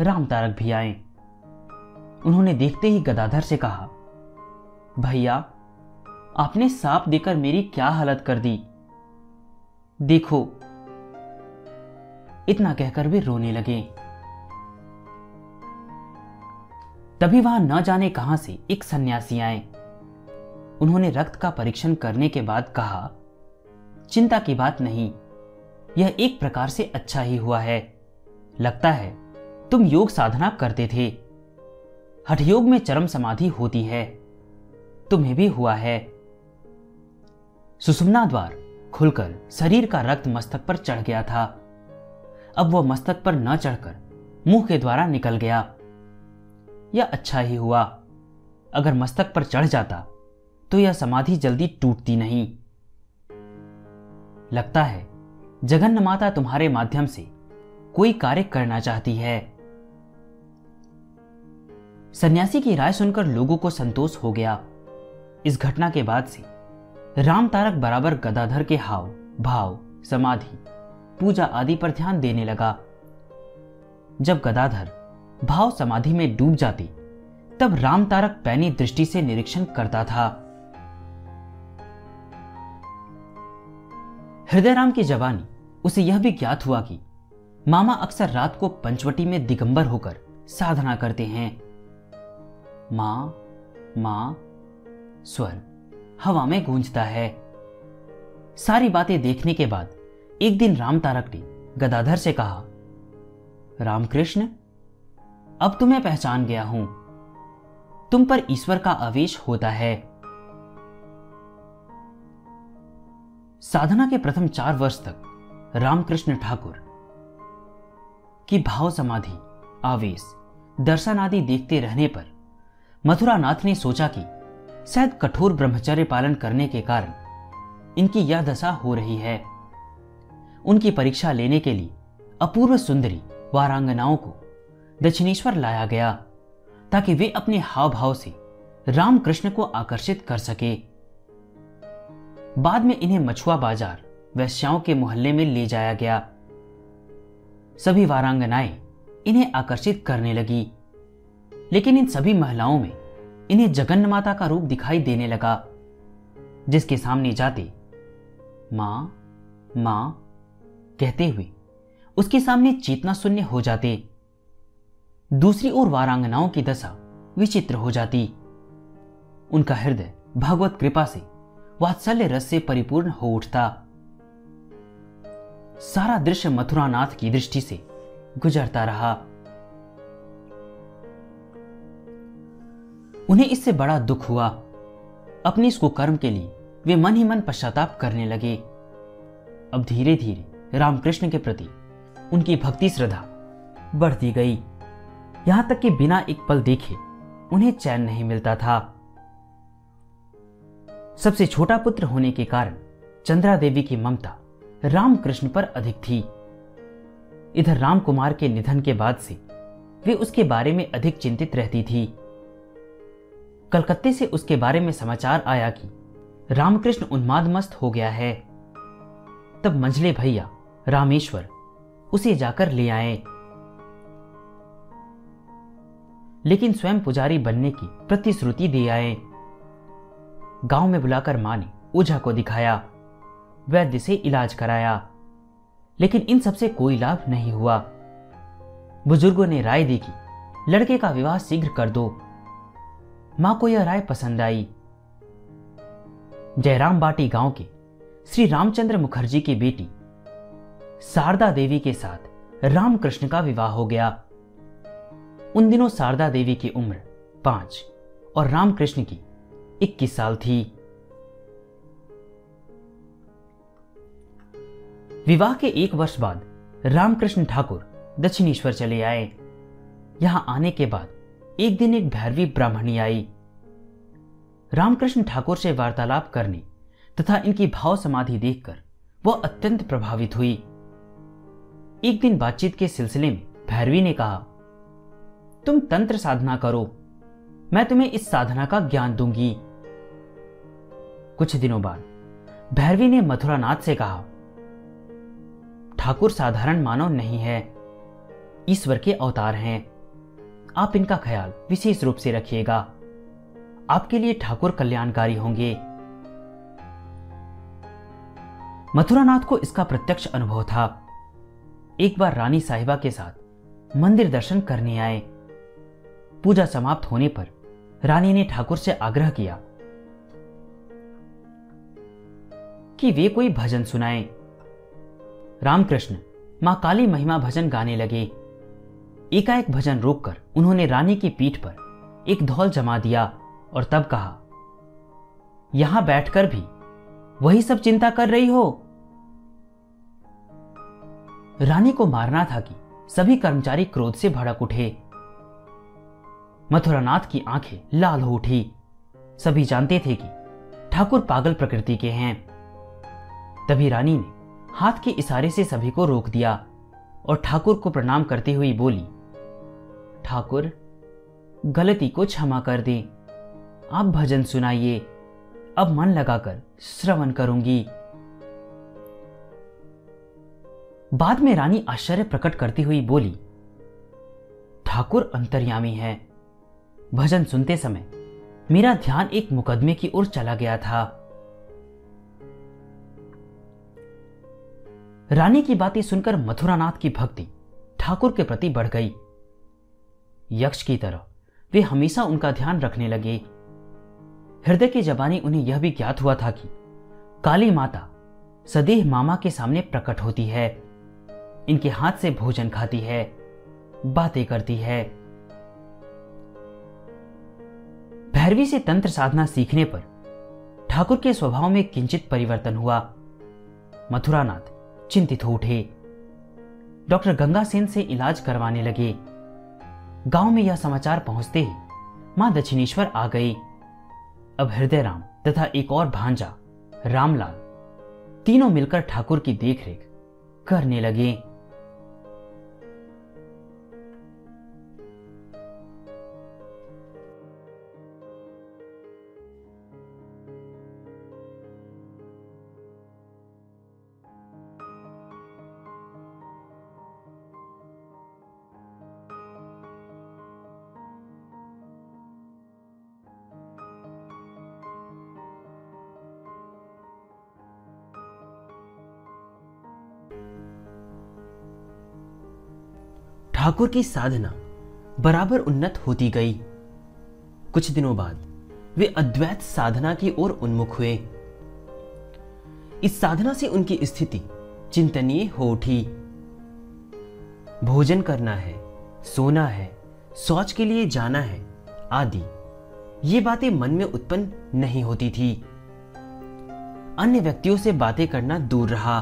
राम तारक भी आए। उन्होंने देखते ही गदाधर से कहा, भैया, आपने सांप देकर मेरी क्या हालत कर दी? देखो। इतना कहकर वे रोने लगे। तभी वहाँ न जाने कहाँ से एक सन्यासी आए। उन्होंने रक्त का परीक्षण करने के बाद कहा, चिंता की बात नहीं, यह एक प्रकार से अच्छा ही हुआ है। लगता है, तुम योग साधना करते थे। हठयोग में चरम समाधि होती है। तुम्हें भी हुआ है। सुषुम्ना द्वार खुलकर शरीर का रक्त मस्तक पर चढ़ गया था। अब वह मस्तक पर न चढ़कर मुँह के द्वारा निकल गया। यह अच्छा ही हुआ। अगर मस्तक पर चढ़ जाता तो यह समाधि जल्दी टूटती नहीं। लगता है जगन्न माता तुम्हारे माध्यम से कोई कार्य करना चाहती है। सन्यासी की राय सुनकर लोगों को संतोष हो गया। इस घटना के बाद से राम तारक बराबर गदाधर के हाव, भाव, समाधि, पूजा आदि पर ध्यान देने लगा। जब गदाधर भाव समाधि में डूब जाती। तब राम तारक पैनी दृष्टि से निरीक्षण करता था। हृदयराम की जवानी, उसे यह भी ज्ञात हुआ कि मामा अक्सर रात को पंचवटी में दिगंबर होकर साधना करते हैं। माँ माँ, स्वर, हवा में गूंजता है। सारी बातें देखने के बाद एक दिन राम तारक ने गदाधर से कहा, रामकृष्ण अब तुम्हें पहचान गया हूँ। तुम पर ईश्वर का आवेश होता है। साधना के प्रथम चार वर्ष तक रामकृष्ण ठाकुर की भाव समाधि, आवेश दर्शन आदि देखते रहने पर मथुरानाथ ने सोचा कि शायद कठोर ब्रह्मचर्य पालन करने के कारण इनकी यह दशा हो रही है। उनकी परीक्षा लेने के लिए अपूर्व सुंदरी वारांगनाओं को दक्षिणेश्वर लाया गया, ताकि वे अपने हाव भाव से रामकृष्ण को आकर्षित कर सके। बाद में इन्हें मछुआ बाज़ार वैश्याओं के मोहल्ले में ले जाया गया। सभी वारांगनाएँ इन्हें आकर्षित करने लगी, लेकिन इन सभी महिलाओं में इन्हें जगन्न माता का रूप दिखाई देने लगा, जिसके सामने जाते माँ माँ कहते हुए उसके सामने चेतना शून्य हो जाते। दूसरी ओर वारांगनाओं की दशा विचित्र हो जाती। उनका हृदय भगवत कृपा से, वात्सल्य रस से परिपूर्ण हो उठता। सारा दृश्य मथुरानाथ की दृष्टि से गुजरता रहा। उन्हें इससे बड़ा दुख हुआ। अपने इस कुकर्म के लिए वे मन ही मन पश्चाताप करने लगे। अब धीरे धीरे रामकृष्ण के प्रति उनकी भक्ति श्रद्धा बढ़ती गई। यहाँ तक कि बिना एक पल देखे उन्हें चैन नहीं मिलता था। सबसे छोटा पुत्र होने के कारण चंद्रा देवी की ममता रामकृष्ण पर अधिक थी। इधर राम कुमार के निधन के बाद से वे उसके बारे में अधिक चिंतित रहती थी। कलकत्ते से उसके बारे में समाचार आया कि रामकृष्ण उन्माद मस्त हो गया है। तब मंझले भैया रामेश्वर उसे जाकर ले आए। लेकिन स्वयं पुजारी बनने की प्रतिश्रुति दे आए। गाँव में बुलाकर माँ ने ओझा को दिखाया, वैद्य से इलाज कराया, लेकिन इन सबसे कोई लाभ नहीं हुआ। बुज़ुर्गों ने राय दी कि लड़के का विवाह शीघ्र कर दो। माँ को यह राय पसंद आई। जयराम बाटी गाँव के श्री रामचंद्र मुखर्जी की बेटी, शारदा देवी के साथ रामकृष्ण का विवाह हो गया। उन दिनों शारदा देवी की उम्र पाँच और रामकृष्ण की इक्कीस साल थी। विवाह के एक वर्ष बाद रामकृष्ण ठाकुर दक्षिणेश्वर चले आए। यहाँ आने के बाद एक दिन एक भैरवी ब्राह्मणी आई। रामकृष्ण ठाकुर से वार्तालाप करने तथा इनकी भाव समाधि देखकर वह अत्यंत प्रभावित हुई। एक दिन बातचीत के सिलसिले में भैरवी ने कहा तुम तंत्र साधना करो। मैं तुम्हें इस साधना का ज्ञान दूँगी। कुछ दिनों बाद, भैरवी ने मथुरानाथ से कहा, ठाकुर साधारण मानव नहीं है, ईश्वर के अवतार हैं। आप इनका ख्याल विशेष रूप से रखिएगा। आपके लिए ठाकुर कल्याणकारी होंगे। मथुरानाथ को इसका प्रत्यक्ष अनुभव था। एक बार रानी साहिबा के साथ मंदिर दर्शन करने आए। पूजा समाप्त होने पर रानी ने ठाकुर से आग्रह किया कि वे कोई भजन सुनाए। रामकृष्ण माँ काली महिमा भजन गाने लगे। एकाएक भजन रोककर उन्होंने रानी की पीठ पर एक धौल जमा दिया और तब कहा, यहाँ बैठकर भी वही सब चिंता कर रही हो? रानी को मारना था कि सभी कर्मचारी क्रोध से भड़क उठे। मथुरानाथ की आँखें लाल हो उठी। सभी जानते थे कि ठाकुर पागल प्रकृति के हैं। तभी रानी ने हाथ के इशारे से सभी को रोक दिया और ठाकुर को प्रणाम करते हुए बोली, ठाकुर, गलती को क्षमा कर दें। आप भजन सुनाइए। अब मन लगाकर श्रवण करूँगी। बाद में रानी आश्चर्य प्रकट करती हुई बोली, ठाकुर अंतर्यामी है। भजन सुनते समय मेरा ध्यान एक मुकदमे की ओर चला गया था। रानी की बातें सुनकर मथुरानाथ की भक्ति ठाकुर के प्रति बढ़ गई। यक्ष की तरह वे हमेशा उनका ध्यान रखने लगे। हृदय की जबानी उन्हें यह भी ज्ञात हुआ था कि काली माता सदेह मामा के सामने प्रकट होती है। इनके हाथ से भोजन खाती है, बातें करती है। भैरवी से तंत्र साधना सीखने पर ठाकुर के स्वभाव में किंचित परिवर्तन हुआ। मथुरानाथ चिंतित हो उठे। डॉक्टर गंगा सेन से इलाज करवाने लगे। गाँव में यह समाचार पहुँचते ही माँ दक्षिणेश्वर आ गई। अब हृदय राम तथा एक और भांजा, रामलाल, तीनों मिलकर ठाकुर की देखरेख करने लगे। ठाकुर की साधना बराबर उन्नत होती गई। कुछ दिनों बाद वे अद्वैत साधना की ओर उन्मुख हुए। इस साधना से उनकी स्थिति चिंतनीय हो उठी। भोजन करना है, सोना है, शौच के लिए जाना है, आदि। ये बातें मन में उत्पन्न नहीं होती थी। अन्य व्यक्तियों से बातें करना दूर रहा।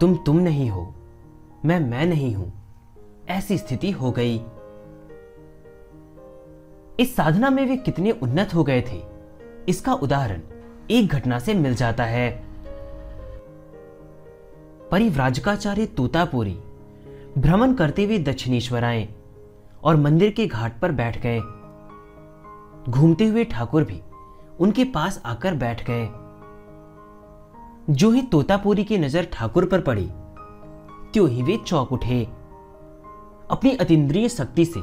तुम तुम नहीं हो मैं मैं नहीं हूँ। ऐसी स्थिति हो गई। इस साधना में वे कितने उन्नत हो गए थे। इसका उदाहरण एक घटना से मिल जाता है। परिव्राजकाचार्य तोतापुरी भ्रमण करते हुए दक्षिणेश्वर आए और मंदिर के घाट पर बैठ गए। घूमते हुए ठाकुर भी उनके पास आकर बैठ गए। जो ही तोतापुरी की नज़र ठाकुर पर पड़ी त्यों ही वे चौक उठे। अपनी अतीन्द्रिय शक्ति से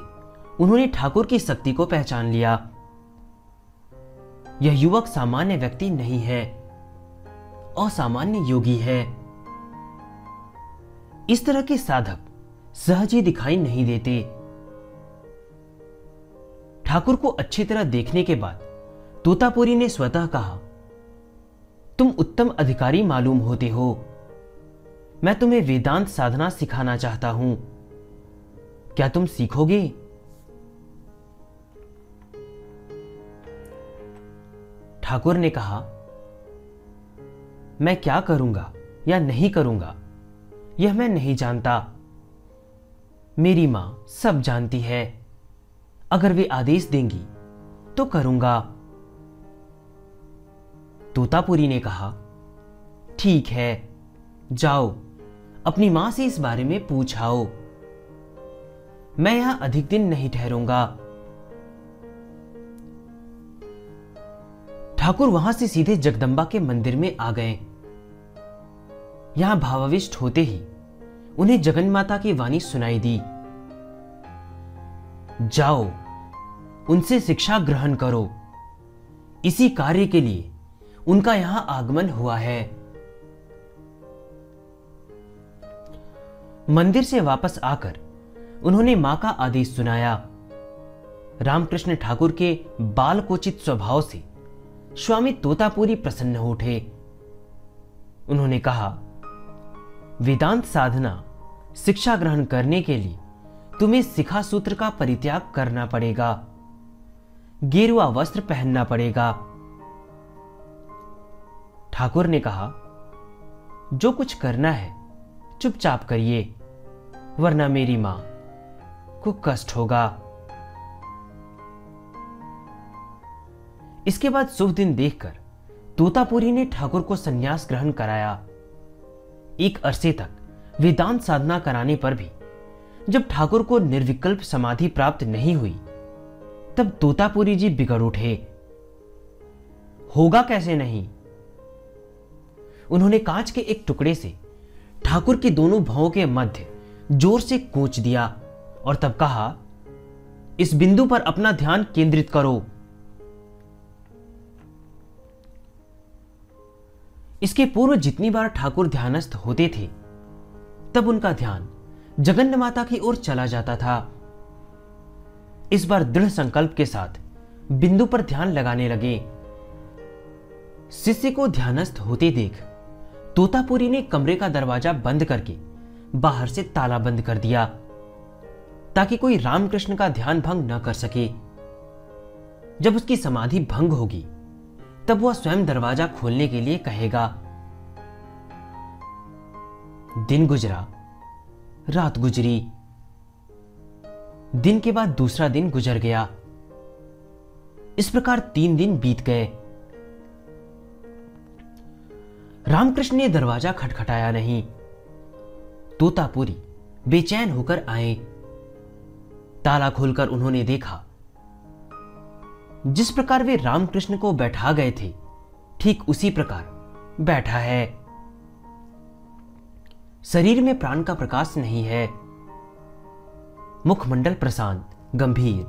उन्होंने ठाकुर की शक्ति को पहचान लिया। यह युवक सामान्य व्यक्ति नहीं है, असामान्य योगी है। इस तरह के साधक सहज ही दिखाई नहीं देते। ठाकुर को अच्छी तरह देखने के बाद तोतापुरी ने स्वतः कहा, तुम उत्तम अधिकारी मालूम होते हो। मैं तुम्हें वेदांत साधना सिखाना चाहता हूँ। क्या तुम सीखोगे? ठाकुर ने कहा, मैं क्या करूँगा या नहीं करूँगा, यह मैं नहीं जानता। मेरी माँ सब जानती है। अगर वे आदेश देंगी तो करूँगा। तोतापुरी ने कहा, ठीक है, जाओ। अपनी माँ से इस बारे में पूछाओ। मैं यहाँ अधिक दिन नहीं ठहरूँगा। ठाकुर वहाँ से सीधे जगदम्बा के मंदिर में आ गए। यहाँ भावाविष्ट होते ही उन्हें जगन माता की वाणी सुनाई दी। जाओ, उनसे शिक्षा ग्रहण करो। इसी कार्य के लिए उनका यहाँ आगमन हुआ है। मंदिर से वापस आकर उन्होंने माँ का आदेश सुनाया। रामकृष्ण ठाकुर के बालकोचित स्वभाव से स्वामी तोतापुरी प्रसन्न हो उठे। उन्होंने कहा, वेदांत साधना, शिक्षा ग्रहण करने के लिए तुम्हें शिखा सूत्र का परित्याग करना पड़ेगा। गेरुआ वस्त्र पहनना पड़ेगा। ठाकुर ने कहा, जो कुछ करना है चुपचाप करिए, वरना मेरी माँ को कष्ट होगा। इसके बाद शुभ दिन देखकर तोतापुरी ने ठाकुर को सन्यास ग्रहण कराया। एक अरसे तक वेदांत साधना कराने पर भी जब ठाकुर को निर्विकल्प समाधि प्राप्त नहीं हुई, तब तोतापुरी जी बिगड़ उठे। होगा कैसे नहीं? उन्होंने कांच के एक टुकड़े से ठाकुर के दोनों भावों के मध्य ज़ोर से कोच दिया और तब कहा, इस बिंदु पर अपना ध्यान केंद्रित करो। इसके पूर्व जितनी बार ठाकुर ध्यानस्थ होते थे, तब उनका ध्यान जगन्न माता की ओर चला जाता था। इस बार दृढ़ संकल्प के साथ बिंदु पर ध्यान लगाने लगे। शिष्य को ध्यानस्थ होते देख तोतापुरी ने कमरे का दरवाज़ा बंद करके बाहर से ताला बंद कर दिया, ताकि कोई रामकृष्ण का ध्यान भंग न कर सके। जब उसकी समाधि भंग होगी, तब वह स्वयं दरवाज़ा खोलने के लिए कहेगा, दिन गुजरा, रात गुजरी। दिन के बाद दूसरा दिन गुजर गया। इस प्रकार तीन दिन बीत गए। रामकृष्ण ने दरवाज़ा खटखटाया नहीं। तोतापुरी बेचैन होकर आए। ताला खोलकर उन्होंने देखा, जिस प्रकार वे रामकृष्ण को बैठा गए थे, ठीक उसी प्रकार बैठा है। शरीर में प्राण का प्रकाश नहीं है। मुखमंडल प्रशांत, गंभीर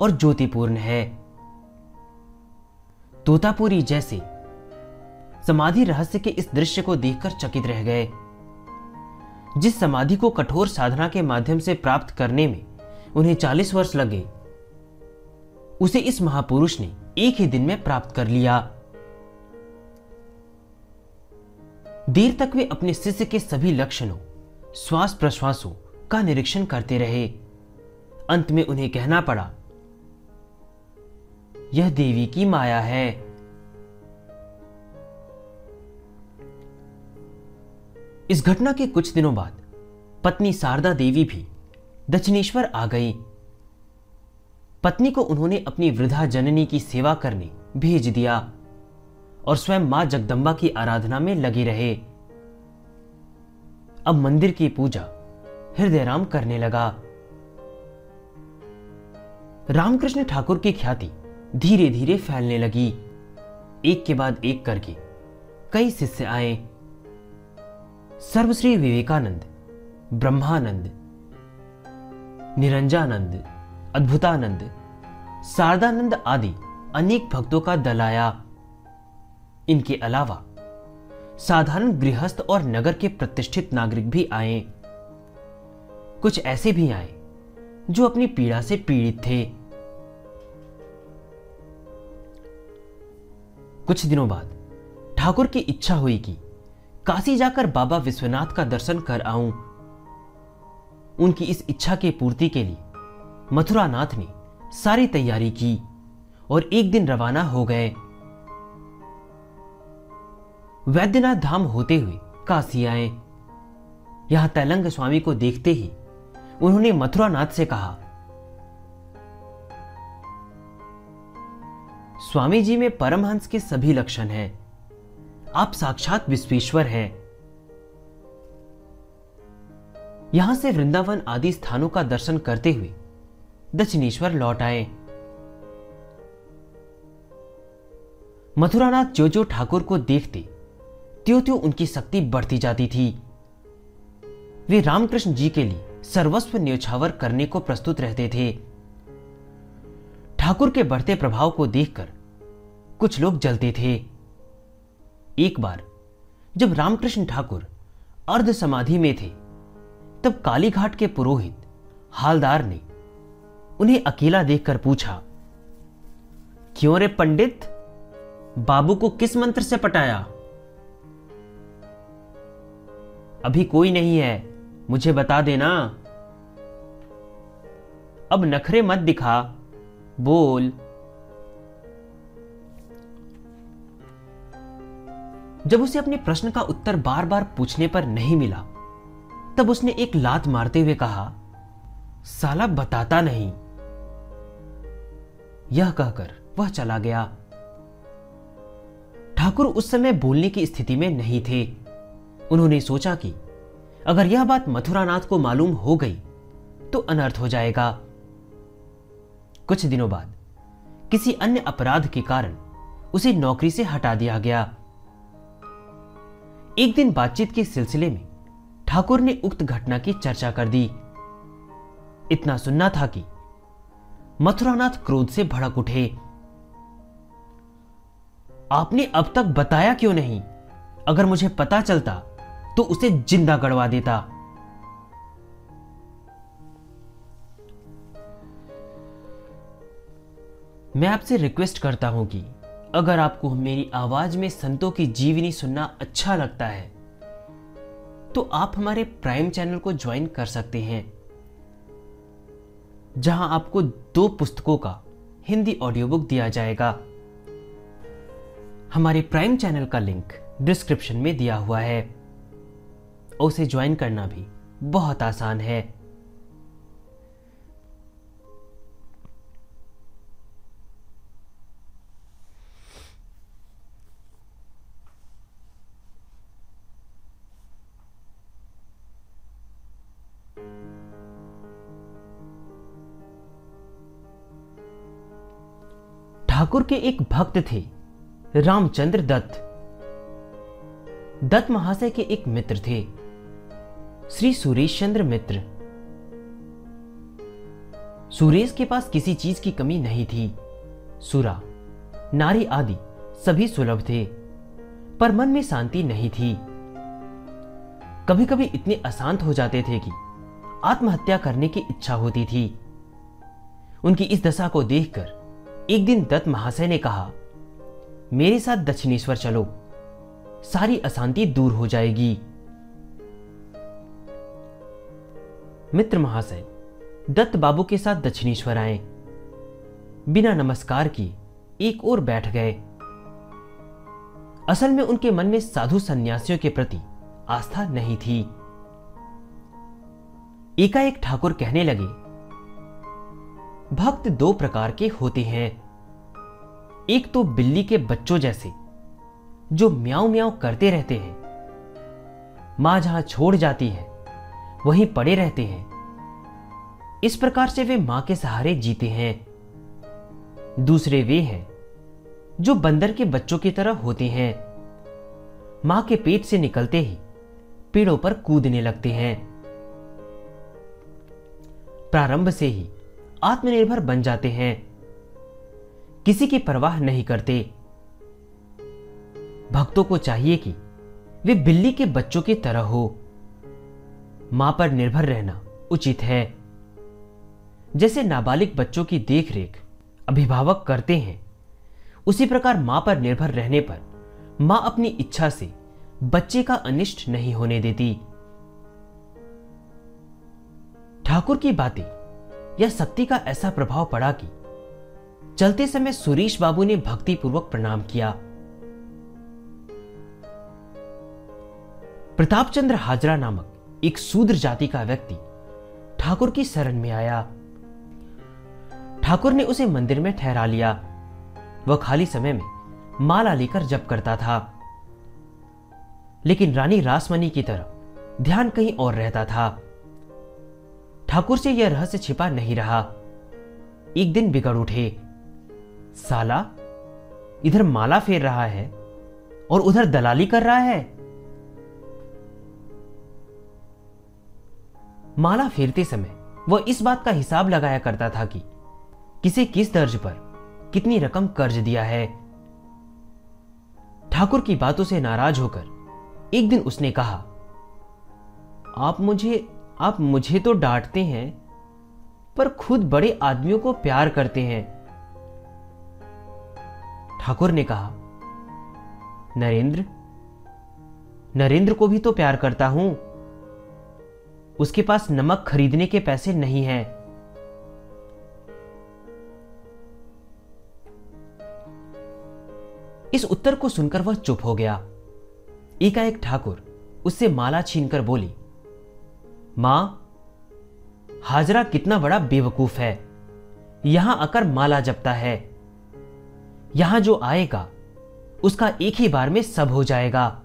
और ज्योतिपूर्ण है। तोतापुरी जैसे समाधि रहस्य के इस दृश्य को देखकर चकित रह गए। जिस समाधि को कठोर साधना के माध्यम से प्राप्त करने में उन्हें चालीस वर्ष लगे, उसे इस महापुरुष ने एक ही दिन में प्राप्त कर लिया। देर तक वे अपने शिष्य के सभी लक्षणों श्वास प्रश्वासों का निरीक्षण करते रहे। अंत में उन्हें कहना पड़ा, यह देवी की माया है। इस घटना के कुछ दिनों बाद पत्नी शारदा देवी भी दक्षिणेश्वर आ गई। पत्नी को उन्होंने अपनी वृद्धा जननी की सेवा करने भेज दिया और स्वयं माँ जगदम्बा की आराधना में लगे रहे। अब मंदिर की पूजा हृदय राम करने लगा। रामकृष्ण ठाकुर की ख्याति धीरे धीरे फैलने लगी। एक के बाद एक करके कई शिष्य आए। सर्वश्री विवेकानंद, ब्रह्मानंद, निरंजानंद, अद्भुतानंद, शारदानंद आदि अनेक भक्तों का दल आया इनके अलावा साधारण गृहस्थ और नगर के प्रतिष्ठित नागरिक भी आए। कुछ ऐसे भी आए जो अपनी पीड़ा से पीड़ित थे। कुछ दिनों बाद ठाकुर की इच्छा हुई कि काशी जाकर बाबा विश्वनाथ का दर्शन कर आऊँ। उनकी इस इच्छा के पूर्ति के लिए मथुरा नाथ ने सारी तैयारी की और एक दिन रवाना हो गए। वैद्यनाथ धाम होते हुए काशी आए। यहाँ तैलंग स्वामी को देखते ही उन्होंने मथुरा नाथ से कहा, स्वामी जी में परमहंस के सभी लक्षण हैं। आप साक्षात विश्वेश्वर हैं। यहाँ से वृंदावन आदि स्थानों का दर्शन करते हुए दक्षिणेश्वर लौट आए। मथुरानाथ जो जो ठाकुर को देखते त्यों त्यों उनकी शक्ति बढ़ती जाती थी। वे रामकृष्ण जी के लिए सर्वस्व न्योछावर करने को प्रस्तुत रहते थे। ठाकुर के बढ़ते प्रभाव को देखकर कुछ लोग जलते थे। एक बार, जब रामकृष्ण ठाकुर अर्ध समाधि में थे, तब कालीघाट के पुरोहित हालदार ने उन्हें अकेला देखकर पूछा, क्यों रे पंडित? बाबू को किस मंत्र से पटाया? अभी कोई नहीं है, मुझे बता देना। अब नखरे मत दिखा, बोल। जब उसे अपने प्रश्न का उत्तर बार बार पूछने पर नहीं मिला, तब उसने एक लात मारते हुए कहा, साला बताता नहीं। यह कहकर वह चला गया। ठाकुर उस समय बोलने की स्थिति में नहीं थे। उन्होंने सोचा कि अगर यह बात मथुरानाथ को मालूम हो गई तो अनर्थ हो जाएगा। कुछ दिनों बाद किसी अन्य अपराध के कारण उसे नौकरी से हटा दिया गया। एक दिन बातचीत के सिलसिले में ठाकुर ने उक्त घटना की चर्चा कर दी। इतना सुनना था कि मथुरानाथ क्रोध से भड़क उठे। आपने अब तक बताया क्यों नहीं? अगर मुझे पता चलता तो उसे ज़िंदा गड़वा देता। मैं आपसे रिक्वेस्ट करता हूँ कि अगर आपको मेरी आवाज़ में संतों की जीवनी सुनना अच्छा लगता है तो आप हमारे प्राइम चैनल को ज्वाइन कर सकते हैं, जहाँ आपको दो पुस्तकों का हिंदी ऑडियो बुक दिया जाएगा। हमारे प्राइम चैनल का लिंक डिस्क्रिप्शन में दिया हुआ है उसे ज्वाइन करना भी बहुत आसान है। के एक भक्त थे, रामचंद्र दत्त। दत्त महाशय के एक मित्र थे, श्री सुरेश चंद्र मित्र। सुरेश के पास किसी चीज़ की कमी नहीं थी। सुरा, नारी आदि सभी सुलभ थे, पर मन में शांति नहीं थी। कभी कभी इतने अशांत हो जाते थे कि आत्महत्या करने की इच्छा होती थी। उनकी इस दशा को देखकर एक दिन दत्त महाशय ने कहा, मेरे साथ दक्षिणेश्वर चलो, सारी अशांति दूर हो जाएगी। मित्र महाशय, दत्त बाबू के साथ दक्षिणेश्वर आए। बिना नमस्कार किए एक और बैठ गए। असल में उनके मन में साधु सन्यासियों के प्रति आस्था नहीं थी। एकाएक ठाकुर कहने लगे भक्त दो प्रकार के होते हैं। एक तो बिल्ली के बच्चों जैसे, जो म्याऊ म्याऊ करते रहते हैं। माँ जहाँ छोड़ जाती है, वहीं पड़े रहते हैं। इस प्रकार से वे माँ के सहारे जीते हैं। दूसरे वे हैं, जो बंदर के बच्चों की तरह होते हैं। माँ के पेट से निकलते ही पेड़ों पर कूदने लगते हैं। प्रारंभ से ही आत्मनिर्भर बन जाते हैं। किसी की परवाह नहीं करते। भक्तों को चाहिए कि वे बिल्ली के बच्चों की तरह हो। माँ पर निर्भर रहना उचित है। जैसे नाबालिग बच्चों की देखरेख अभिभावक करते हैं, उसी प्रकार माँ पर निर्भर रहने पर माँ अपनी इच्छा से बच्चे का अनिष्ट नहीं होने देती। ठाकुर की बातें या शक्ति का ऐसा प्रभाव पड़ा कि चलते समय सुरेश बाबू ने भक्तिपूर्वक प्रणाम किया। प्रताप चंद्र हाजरा नामक एक शूद्र जाति का व्यक्ति ठाकुर की शरण में आया। ठाकुर ने उसे मंदिर में ठहरा लिया। वह खाली समय में माला लेकर जप करता था। लेकिन रानी रासमनी की तरह ध्यान कहीं और रहता था। ठाकुर से यह रहस्य छिपा नहीं रहा। एक दिन बिगड़ उठे। साला, इधर माला फेर रहा है और उधर दलाली कर रहा है। माला फेरते समय वह इस बात का हिसाब लगाया करता था कि किसे किस दर्ज पर कितनी रकम कर्ज दिया है। ठाकुर की बातों से नाराज़ होकर एक दिन उसने कहा, आप मुझे आप मुझे तो डांटते हैं, पर खुद बड़े आदमियों को प्यार करते हैं। ठाकुर ने कहा, नरेंद्र नरेंद्र को भी तो प्यार करता हूँ। उसके पास नमक खरीदने के पैसे नहीं हैं। इस उत्तर को सुनकर वह चुप हो गया। एकाएक ठाकुर उससे माला छीनकर बोली माँ, हाजरा कितना बड़ा बेवकूफ़ है। यहाँ आकर माला जपता है। यहाँ जो आएगा, उसका एक ही बार में सब हो जाएगा।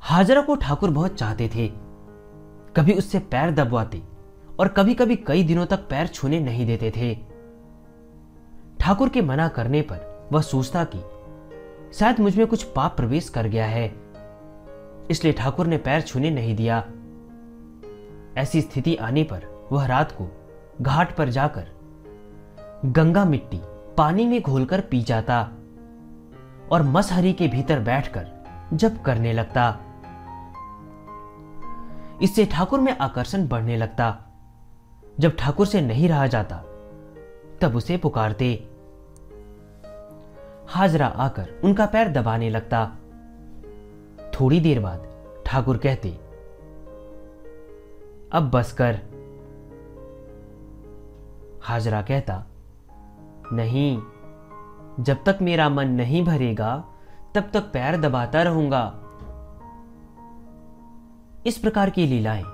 हाजरा को ठाकुर बहुत चाहते थे। कभी उससे पैर दबवाते और कभी कभी कई दिनों तक पैर छूने नहीं देते थे। ठाकुर के मना करने पर वह सोचता कि शायद मुझमें कुछ पाप प्रवेश कर गया है। इसलिए ठाकुर ने पैर छूने नहीं दिया। ऐसी स्थिति आने पर वह रात को घाट पर जाकर गंगा मिट्टी पानी में घोलकर पी जाता और मसहरी के भीतर बैठकर जब करने लगता। इससे ठाकुर में आकर्षण बढ़ने लगता। जब ठाकुर से नहीं रहा जाता, तब उसे पुकारते। हाजरा आकर उनका पैर दबाने लगता। थोड़ी देर बाद ठाकुर कहते, अब बस कर हाजरा कहता, नहीं, जब तक मेरा मन नहीं भरेगा, तब तक पैर दबाता रहूँगा। इस प्रकार की लीलाएँ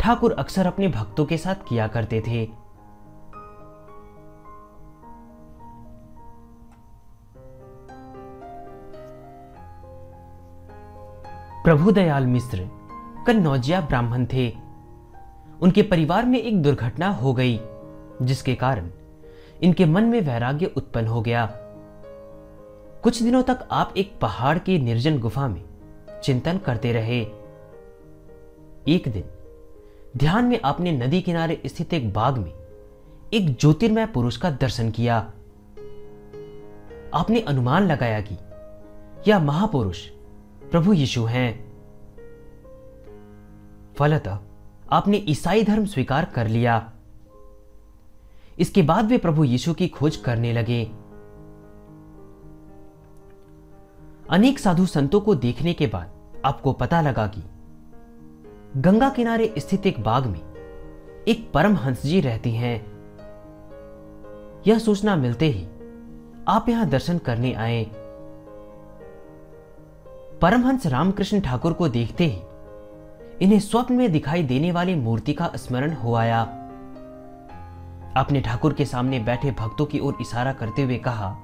ठाकुर अक्सर अपने भक्तों के साथ किया करते थे। प्रभुदयाल मिश्र कन्नौजिया ब्राह्मण थे। उनके परिवार में एक दुर्घटना हो गई, जिसके कारण इनके मन में वैराग्य उत्पन्न हो गया। कुछ दिनों तक आप एक पहाड़ की निर्जन गुफा में चिंतन करते रहे। एक दिन, ध्यान में आपने नदी किनारे स्थित एक बाग में एक ज्योतिर्मय पुरुष का दर्शन किया। आपने अनुमान लगाया कि यह महापुरुष प्रभु यीशु हैं। फलतः, आपने ईसाई धर्म स्वीकार कर लिया। इसके बाद वे प्रभु यीशु की खोज करने लगे। अनेक साधु संतों को देखने के बाद आपको पता लगा कि गंगा किनारे स्थित एक बाग में एक परम हंस जी रहती हैं। यह सूचना मिलते ही आप यहाँ दर्शन करने आए। परमहंस रामकृष्ण ठाकुर को देखते ही इन्हें स्वप्न में दिखाई देने वाली मूर्ति का स्मरण हो आया। आपने ठाकुर के सामने बैठे भक्तों की ओर इशारा करते हुए कहा,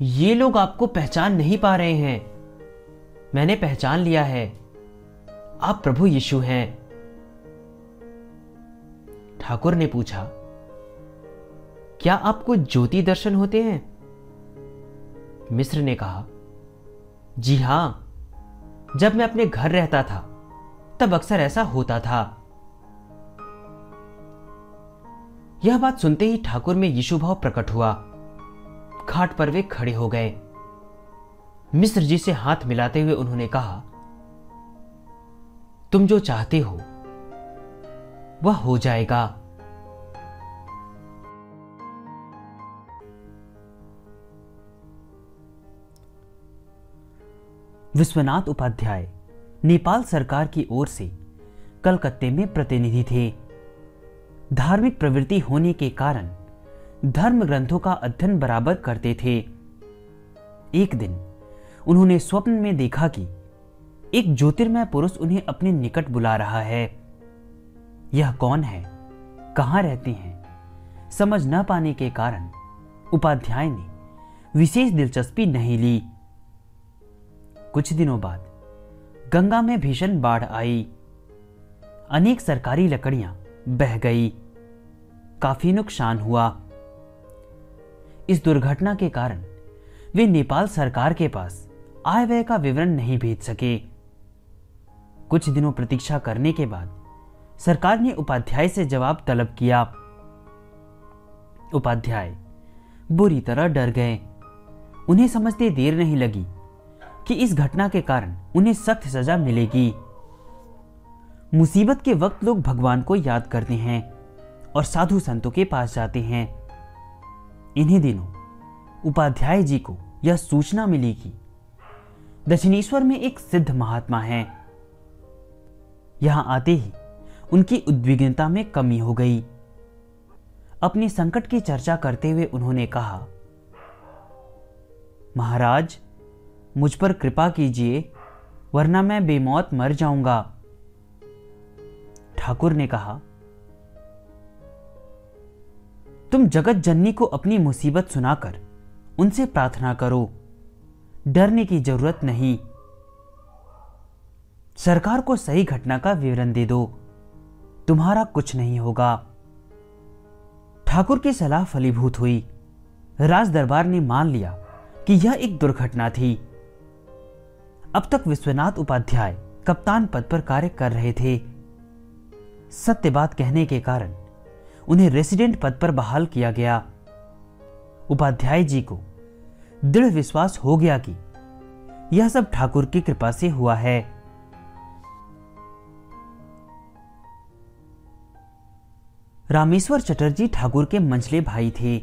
ये लोग आपको पहचान नहीं पा रहे हैं। मैंने पहचान लिया है। आप प्रभु यीशु हैं। ठाकुर ने पूछा, क्या आपको ज्योति दर्शन होते हैं? मिश्र ने कहा जी हाँ, जब मैं अपने घर रहता था, तब अक्सर ऐसा होता था। यह बात सुनते ही ठाकुर में यीशु भाव प्रकट हुआ। घाट पर वे खड़े हो गए। मिश्र जी से हाथ मिलाते हुए उन्होंने कहा, तुम जो चाहते हो, वह हो जाएगा। विश्वनाथ उपाध्याय, नेपाल सरकार की ओर से कलकत्ते में प्रतिनिधि थे। धार्मिक प्रवृत्ति होने के कारण धर्म ग्रंथों का अध्ययन बराबर करते थे। एक दिन उन्होंने स्वप्न में देखा कि एक ज्योतिर्मय पुरुष उन्हें अपने निकट बुला रहा है। यह कौन है? कहाँ रहते हैं? समझ न पाने के कारण उपाध्याय ने विशेष दिलचस्पी नहीं ली। कुछ दिनों बाद गंगा में भीषण बाढ़ आई। अनेक सरकारी लकड़ियाँ बह गई। काफ़ी नुकसान हुआ। इस दुर्घटना के कारण वे नेपाल सरकार के पास आय व्यय का विवरण नहीं भेज सके। कुछ दिनों प्रतीक्षा करने के बाद सरकार ने उपाध्याय से जवाब तलब किया। उपाध्याय बुरी तरह डर गए। उन्हें समझते देर नहीं लगी। कि इस घटना के कारण उन्हें सख्त सजा मिलेगी। मुसीबत के वक्त लोग भगवान को याद करते हैं और साधु संतों के पास जाते हैं। इन्हीं दिनों उपाध्याय जी को यह सूचना मिली कि दक्षिणेश्वर में एक सिद्ध महात्मा है। यहाँ आते ही उनकी उद्विग्नता में कमी हो गई। अपने संकट की चर्चा करते हुए उन्होंने कहा, महाराज मुझ पर कृपा कीजिए, वरना मैं बेमौत मर जाऊँगा। ठाकुर ने कहा, तुम जगत जननी को अपनी मुसीबत सुनाकर उनसे प्रार्थना करो, डरने की ज़रूरत नहीं। सरकार को सही घटना का विवरण दे दो, तुम्हारा कुछ नहीं होगा। ठाकुर की सलाह फलीभूत हुई। राज दरबार ने मान लिया कि यह एक दुर्घटना थी। अब तक विश्वनाथ उपाध्याय कप्तान पद पर कार्य कर रहे थे। सत्य बात कहने के कारण उन्हें रेसिडेंट पद पर बहाल किया गया। उपाध्याय जी को दृढ़ विश्वास हो गया कि यह सब ठाकुर की कृपा से हुआ है। रामेश्वर चटर्जी ठाकुर के मंझले भाई थे।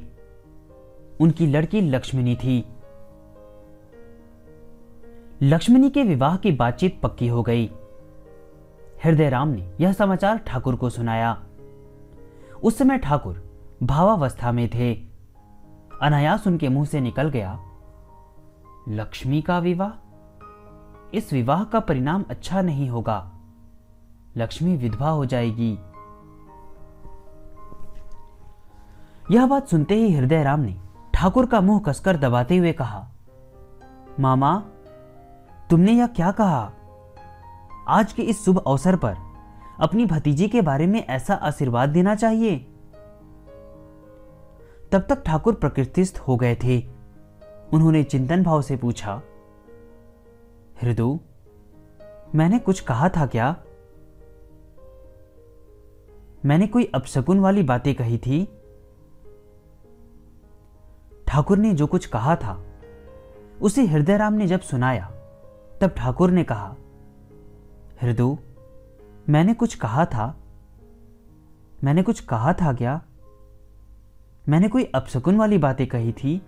उनकी लड़की लक्ष्मणी थी। लक्ष्मणी के विवाह की बातचीत पक्की हो गई। हृदय राम ने यह समाचार ठाकुर को सुनाया। उस समय ठाकुर भावावस्था में थे। अनायास उनके मुँह से निकल गया, लक्ष्मी का विवाह? इस विवाह का परिणाम अच्छा नहीं होगा। लक्ष्मी विधवा हो जाएगी। यह बात सुनते ही हृदय राम ने ठाकुर का मुँह कसकर दबाते हुए कहा, मामा तुमने यह क्या कहा? आज के इस शुभ अवसर पर अपनी भतीजी के बारे में ऐसा आशीर्वाद देना चाहिए। तब तक ठाकुर प्रकृतिस्थ हो गए थे। उन्होंने चिंतन भाव से पूछा हृदय मैंने कुछ कहा था क्या? मैंने कोई अपशकुन वाली बातें कही थी। ठाकुर ने जो कुछ कहा था, उसे हृदयराम ने जब सुनाया तब ठाकुर ने कहा हृदय मैंने कुछ कहा था। मैंने कुछ कहा था क्या? मैंने कोई अपशकुन वाली बातें कही थी?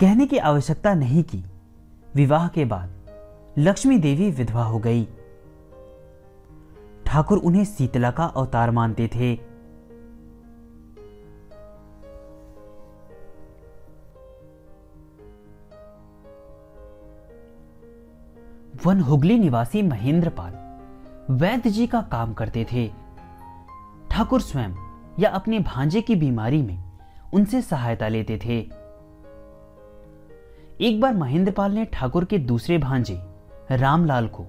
कहने की आवश्यकता नहीं की। विवाह के बाद लक्ष्मी देवी विधवा हो गई। ठाकुर उन्हें शीतला का अवतार मानते थे। वन हुगली निवासी महेंद्रपाल वैद्य जी का काम करते थे। ठाकुर स्वयं या अपने भांजे की बीमारी में उनसे सहायता लेते थे। एक बार महेंद्रपाल ने ठाकुर के दूसरे भांजे, रामलाल को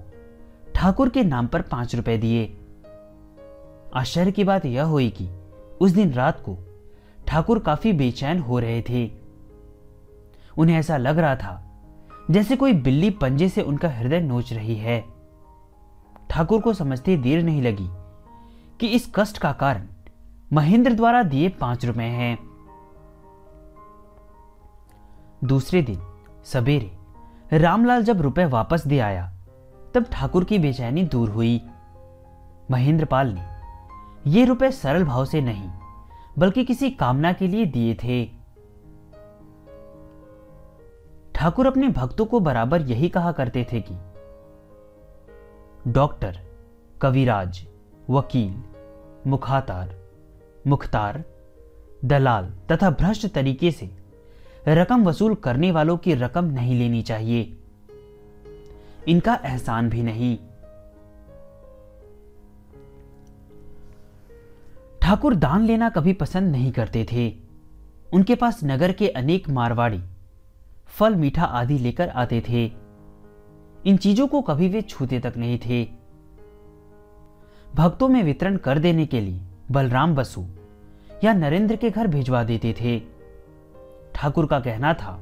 ठाकुर के नाम पर पाँच रुपए दिए। आश्चर्य की बात यह हुई कि उस दिन रात को ठाकुर काफ़ी बेचैन हो रहे थे। उन्हें ऐसा लग रहा था जैसे कोई बिल्ली पंजे से उनका हृदय नोच रही है। ठाकुर को समझते देर नहीं लगी कि इस कष्ट का कारण महेंद्र द्वारा दिए पाँच रुपए हैं। दूसरे दिन सवेरे रामलाल जब रुपए वापस दे आया, तब ठाकुर की बेचैनी दूर हुई। महेंद्रपाल ने ये रुपए सरल भाव से नहीं, बल्कि किसी कामना के लिए दिए थे। ठाकुर अपने भक्तों को बराबर यही कहा करते थे कि, डॉक्टर, कविराज, वकील, मुखातार, मुख्तार, दलाल तथा भ्रष्ट तरीके से रकम वसूल करने वालों की रकम नहीं लेनी चाहिए। इनका एहसान भी नहीं। ठाकुर दान लेना कभी पसंद नहीं करते थे। उनके पास नगर के अनेक मारवाड़ी फल, मीठा आदि लेकर आते थे। इन चीज़ों को कभी वे छूते तक नहीं थे। भक्तों में वितरण कर देने के लिए बलराम बसु या नरेंद्र के घर भिजवा देते थे। ठाकुर का कहना था,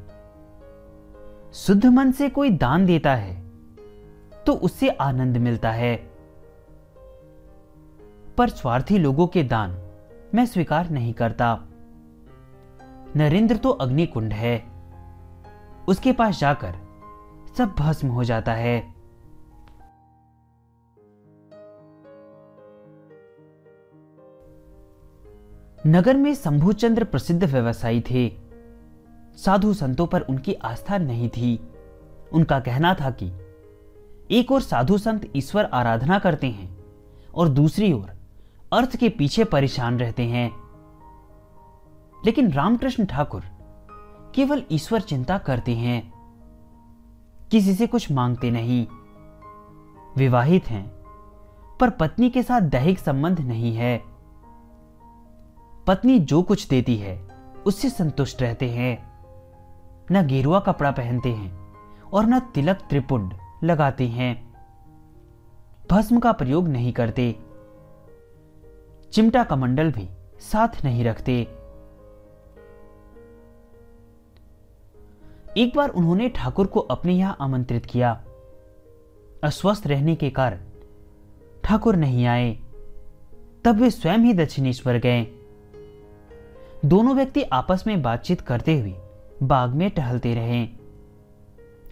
शुद्ध मन से कोई दान देता है तो उससे आनंद मिलता है। पर स्वार्थी लोगों के दान मैं स्वीकार नहीं करता। नरेंद्र तो अग्निकुंड है। उसके पास जाकर सब भस्म हो जाता है। नगर में शंभुचंद्र प्रसिद्ध व्यवसायी थे। साधु संतों पर उनकी आस्था नहीं थी। उनका कहना था कि एक और साधु संत ईश्वर आराधना करते हैं और दूसरी ओर अर्थ के पीछे परेशान रहते हैं। लेकिन रामकृष्ण ठाकुर केवल ईश्वर चिंता करते हैं। किसी से कुछ मांगते नहीं। विवाहित हैं, पर पत्नी के साथ दैहिक संबंध नहीं है। पत्नी जो कुछ देती है, उससे संतुष्ट रहते हैं। न गेरुआ कपड़ा पहनते हैं और न तिलक त्रिपुंड लगाते हैं। भस्म का प्रयोग नहीं करते। चिमटा कमंडल भी साथ नहीं रखते। एक बार उन्होंने ठाकुर को अपने यहाँ आमंत्रित किया। अस्वस्थ रहने के कारण ठाकुर नहीं आए। तब वे स्वयं ही दक्षिणेश्वर गए। दोनों व्यक्ति आपस में बातचीत करते हुए बाग में टहलते रहे।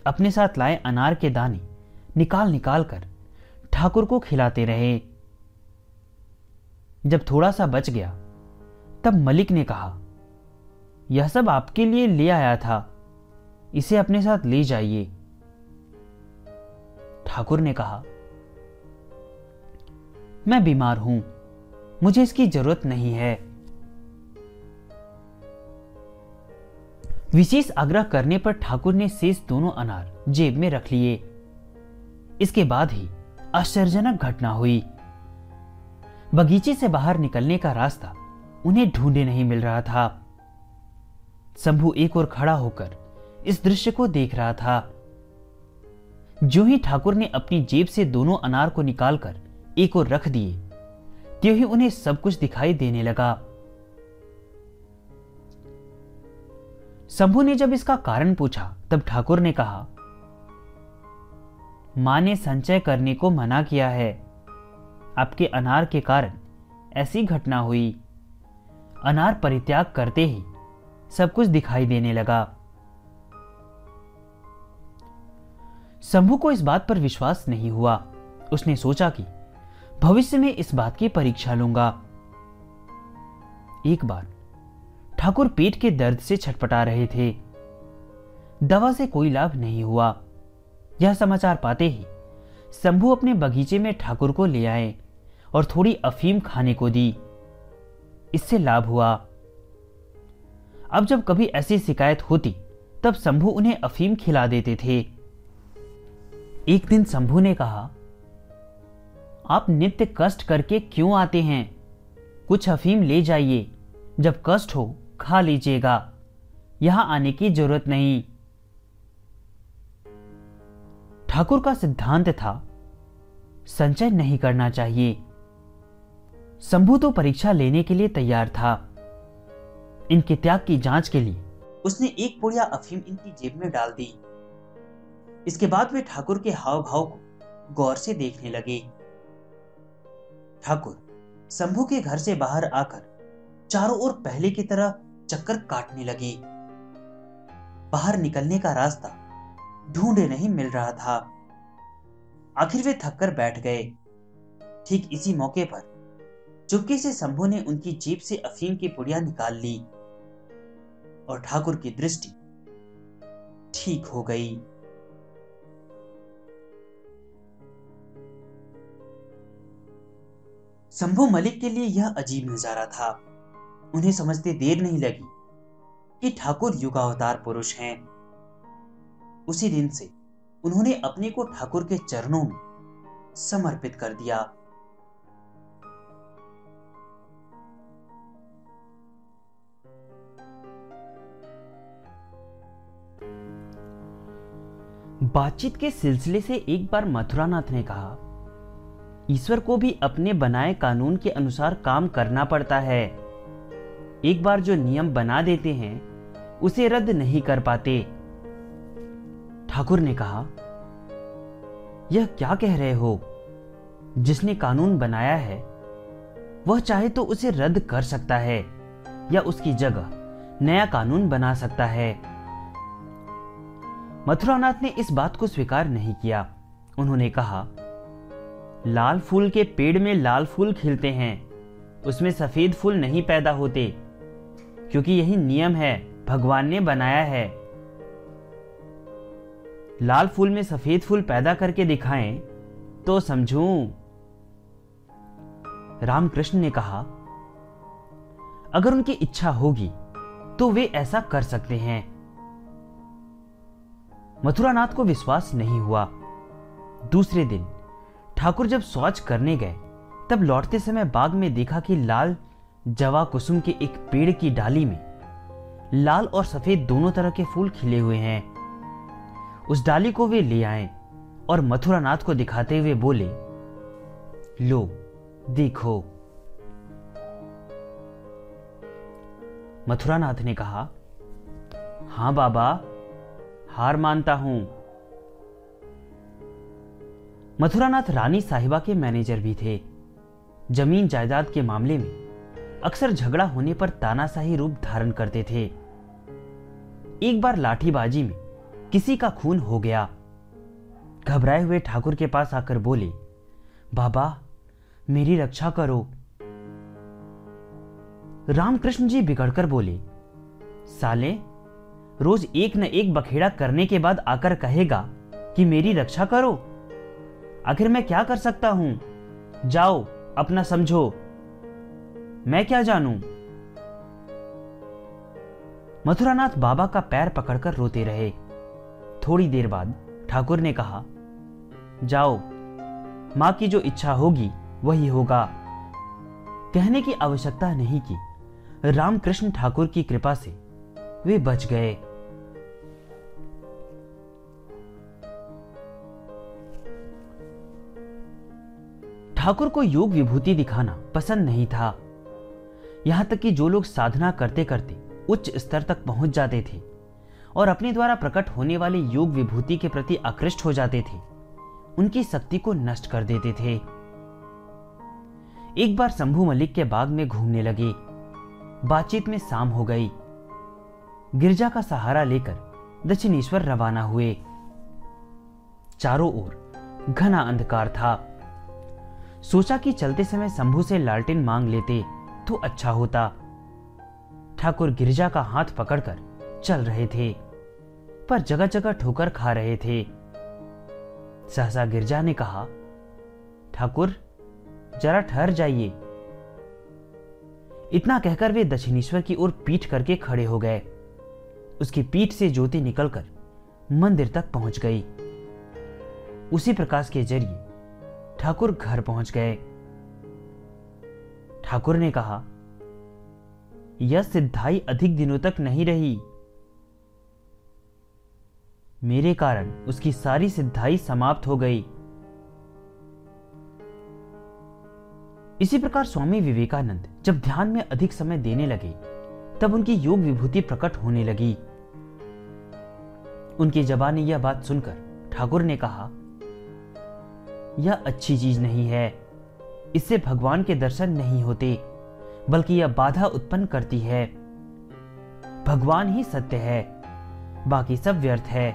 अपने साथ लाए अनार के दाने निकाल निकाल कर ठाकुर को खिलाते रहे। जब थोड़ा सा बच गया, तब मलिक ने कहा, यह सब आपके लिए ले आया था। इसे अपने साथ ले जाइए। ठाकुर ने कहा, मैं बीमार हूँ, मुझे इसकी ज़रूरत नहीं है। विशेष आग्रह करने पर ठाकुर ने शेष दोनों अनार जेब में रख लिए। इसके बाद ही आश्चर्यजनक घटना हुई। बगीचे से बाहर निकलने का रास्ता उन्हें ढूंढे नहीं मिल रहा था। शंभु एक और खड़ा होकर इस दृश्य को देख रहा था। जो ही ठाकुर ने अपनी जेब से दोनों अनार को निकालकर एक और रख दिए, त्यों ही उन्हें सब कुछ दिखाई देने लगा। शंभु ने जब इसका कारण पूछा, तब ठाकुर ने कहा, माँ ने संचय करने को मना किया है। आपके अनार के कारण ऐसी घटना हुई। अनार परित्याग करते ही सब कुछ दिखाई देने लगा। शंभु को इस बात पर विश्वास नहीं हुआ। उसने सोचा कि भविष्य में इस बात की परीक्षा लूँगा। एक बार ठाकुर पेट के दर्द से छटपटा रहे थे। दवा से कोई लाभ नहीं हुआ। यह समाचार पाते ही शंभु अपने बगीचे में ठाकुर को ले आए और थोड़ी अफीम खाने को दी। इससे लाभ हुआ। अब जब कभी ऐसी शिकायत होती, तब शंभु उन्हें अफीम खिला देते थे। एक दिन शंभु ने कहा, आप नित्य कष्ट करके क्यों आते हैं? कुछ अफीम ले जाइए। जब कष्ट हो, खा लीजिएगा। यहाँ आने की ज़रूरत नहीं। ठाकुर का सिद्धांत था, संचय नहीं करना चाहिए। शंभु तो परीक्षा लेने के लिए तैयार था, इनके त्याग की जाँच के लिए। उसने एक पुड़िया अफीम इनकी जेब में डाल दी। इसके बाद वे ठाकुर के हाव भाव को गौर से देखने लगे। ठाकुर शंभु के घर से बाहर आकर चारों ओर पहले की तरह चक्कर काटने लगे। बाहर निकलने का रास्ता ढूंढे नहीं मिल रहा था। आखिर वे थककर बैठ गए। ठीक इसी मौके पर चुपके से शंभु ने उनकी जीप से अफीम की पुड़िया निकाल ली और ठाकुर की दृष्टि ठीक हो गई। शंभु मलिक के लिए यह अजीब नज़ारा था। उन्हें समझते देर नहीं लगी कि ठाकुर युगावतार पुरुष हैं। उसी दिन से उन्होंने अपने को ठाकुर के चरणों में समर्पित कर दिया। बातचीत के सिलसिले से एक बार मथुरानाथ ने कहा ईश्वर को भी अपने बनाए कानून के अनुसार काम करना पड़ता है। एक बार जो नियम बना देते हैं, उसे रद्द नहीं कर पाते। ठाकुर ने कहा, यह क्या कह रहे हो? जिसने कानून बनाया है, वह चाहे तो उसे रद्द कर सकता है, या उसकी जगह नया कानून बना सकता है। मथुरानाथ ने इस बात को स्वीकार नहीं किया। उन्होंने कहा लाल फूल के पेड़ में लाल फूल खिलते हैं। उसमें सफ़ेद फूल नहीं पैदा होते, क्योंकि यही नियम है, भगवान ने बनाया है। लाल फूल में सफ़ेद फूल पैदा करके दिखाएँ तो समझू। रामकृष्ण ने कहा, अगर उनकी इच्छा होगी तो वे ऐसा कर सकते हैं। मथुरानाथ को विश्वास नहीं हुआ। दूसरे दिन ठाकुर जब शौच करने गए, तब लौटते समय बाग में देखा कि लाल जवा कुसुम के एक पेड़ की डाली में लाल और सफ़ेद दोनों तरह के फूल खिले हुए हैं। उस डाली को वे ले आए और मथुरा नाथ को दिखाते हुए बोले, लो, देखो। मथुरानाथ ने कहा, हाँ बाबा, हार मानता हूँ। मथुरानाथ रानी साहिबा के मैनेजर भी थे। ज़मीन जायदाद के मामले में अक्सर झगड़ा होने पर तानाशाही रूप धारण करते थे। एक बार लाठीबाजी में किसी का खून हो गया। घबराए हुए ठाकुर के पास आकर बोले, बाबा, मेरी रक्षा करो। रामकृष्ण जी बिगड़कर बोले, साले, रोज एक न एक बखेड़ा करने के बाद आकर कहेगा कि मेरी रक्षा करो। आखिर मैं क्या कर सकता हूँ? जाओ, अपना समझो। मैं क्या जानू? मथुरानाथ बाबा का पैर पकड़कर रोते रहे। थोड़ी देर बाद ठाकुर ने कहा, जाओ, माँ की जो इच्छा होगी, वही होगा। कहने की आवश्यकता नहीं की। रामकृष्ण ठाकुर की कृपा से वे बच गए। ठाकुर को योग विभूति दिखाना पसंद नहीं था। यहाँ तक कि जो लोग साधना करते करते उच्च स्तर तक पहुँच जाते थे और अपने द्वारा प्रकट होने वाले योग विभूति के प्रति आकृष्ट हो जाते थे, उनकी शक्ति को नष्ट कर देते थे। एक बार शंभू मलिक के बाग में घूमने लगे। बातचीत में शाम हो गई। गिरजा का सहारा लेकर दक्षिणेश्वर रवाना हुए। चारों ओर घना अंधकार था। सोचा कि चलते समय शंभू से लालटेन मांग लेते तो अच्छा होता। ठाकुर गिरजा का हाथ पकड़कर चल रहे थे, पर जगह जगह ठोकर खा रहे थे। सहसा गिरजा ने कहा, ठाकुर, जरा ठहर जाइए। इतना कहकर वे दक्षिणेश्वर की ओर पीठ करके खड़े हो गए। उसकी पीठ से ज्योति निकलकर मंदिर तक पहुँच गई। उसी प्रकाश के ज़रिए ठाकुर घर पहुँच गए। ठाकुर ने कहा, यह सिद्धाई अधिक दिनों तक नहीं रही। मेरे कारण उसकी सारी सिद्धाई समाप्त हो गई। इसी प्रकार स्वामी विवेकानंद जब ध्यान में अधिक समय देने लगे, तब उनकी योग विभूति प्रकट होने लगी। उनकी जबानी यह बात सुनकर ठाकुर ने कहा यह अच्छी चीज़ नहीं है। इससे भगवान के दर्शन नहीं होते, बल्कि यह बाधा उत्पन्न करती है। भगवान ही सत्य है, बाकी सब व्यर्थ है।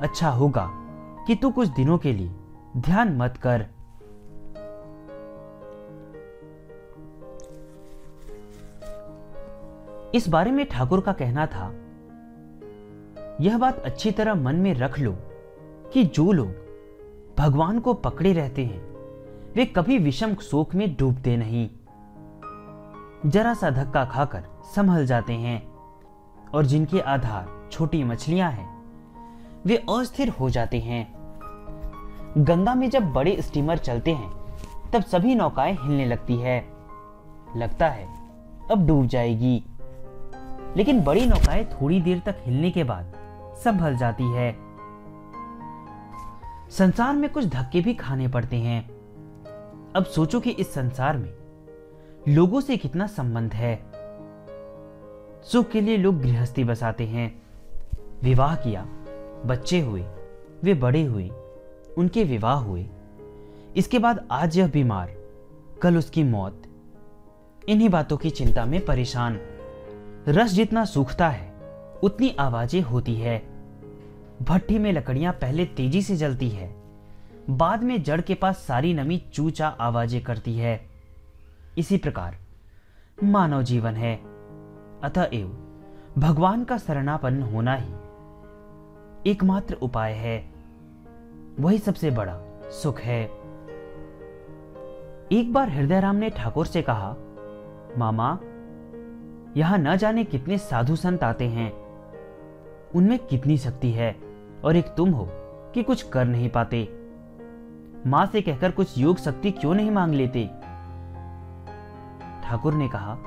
अच्छा होगा कि तू कुछ दिनों के लिए ध्यान मत कर। इस बारे में ठाकुर का कहना था, यह बात अच्छी तरह मन में रख लो कि जो लोग भगवान को पकड़े रहते हैं। वे कभी विषम शोक में डूबते नहीं। जरा सा धक्का खाकर संभल जाते हैं और जिनके आधार छोटी मछलियाँ हैं, वे अस्थिर हो जाते हैं। गंगा में जब बड़े स्टीमर चलते हैं, तब सभी नौकाएँ हिलने लगती है। लगता है, अब डूब जाएगी। लेकिन बड़ी नौकाएँ थोड़ी देर तक हिलने के बाद संभल जाती है। संसार में कुछ धक्के भी खाने पड़ते हैं। अब सोचो कि इस संसार में लोगों से कितना संबंध है। सुख के लिए लोग गृहस्थी बसाते हैं। विवाह किया, बच्चे हुए, वे बड़े हुए, उनके विवाह हुए। इसके बाद आज यह बीमार, कल उसकी मौत। इन्हीं बातों की चिंता में परेशान। रस जितना सूखता है, उतनी आवाज़ें होती है। भट्टी में लकड़ियाँ पहले तेज़ी से जलती है। बाद में जड़ के पास सारी नमी चूचा आवाज़ें करती है। इसी प्रकार, मानव जीवन है। अतएव भगवान का शरणापन्न होना ही एकमात्र उपाय है। वही सबसे बड़ा सुख है। एक बार हृदय राम ने ठाकुर से कहा, मामा, यहाँ न जाने कितने साधु संत आते हैं। उनमें कितनी शक्ति है? और एक तुम हो कि कुछ कर नहीं पाते। माँ से कहकर कुछ योग शक्ति क्यों नहीं मांग लेते? ठाकुर ने कहा,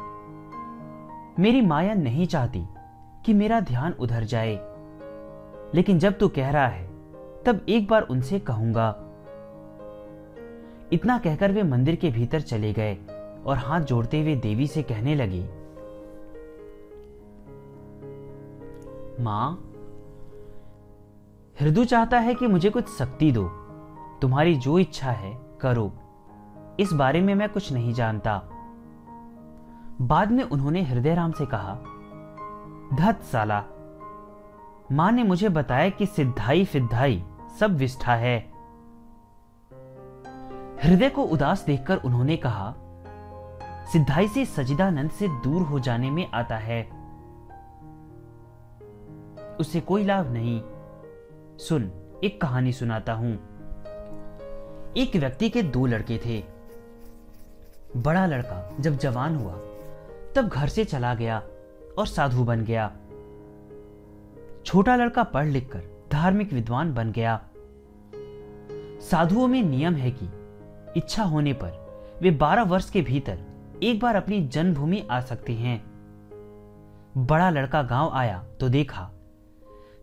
मेरी माया नहीं चाहती कि मेरा ध्यान उधर जाए। लेकिन जब तू कह रहा है, तब एक बार उनसे कहूँगा। इतना कहकर वे मंदिर के भीतर चले गए और हाथ जोड़ते हुए देवी से कहने लगी, माँ हृदय चाहता है कि मुझे कुछ शक्ति दो। तुम्हारी जो इच्छा है, करो। इस बारे में मैं कुछ नहीं जानता। बाद में उन्होंने हृदय राम से कहा धत साला माँ ने मुझे बताया कि सिद्धाई फिद्धाई, सब विष्ठा है। हृदय को उदास देखकर उन्होंने कहा, सिद्धाई से सजिदानंद से दूर हो जाने में आता है। उससे कोई लाभ नहीं। सुन, एक कहानी सुनाता हूँ। एक व्यक्ति के दो लड़के थे। बड़ा लड़का जब जवान हुआ, तब घर से चला गया और साधु बन गया। छोटा लड़का पढ़ लिखकर धार्मिक विद्वान बन गया। साधुओं में नियम है कि इच्छा होने पर वे 12 वर्ष के भीतर एक बार अपनी जन्मभूमि आ सकते हैं। बड़ा लड़का गाँव आया तो देखा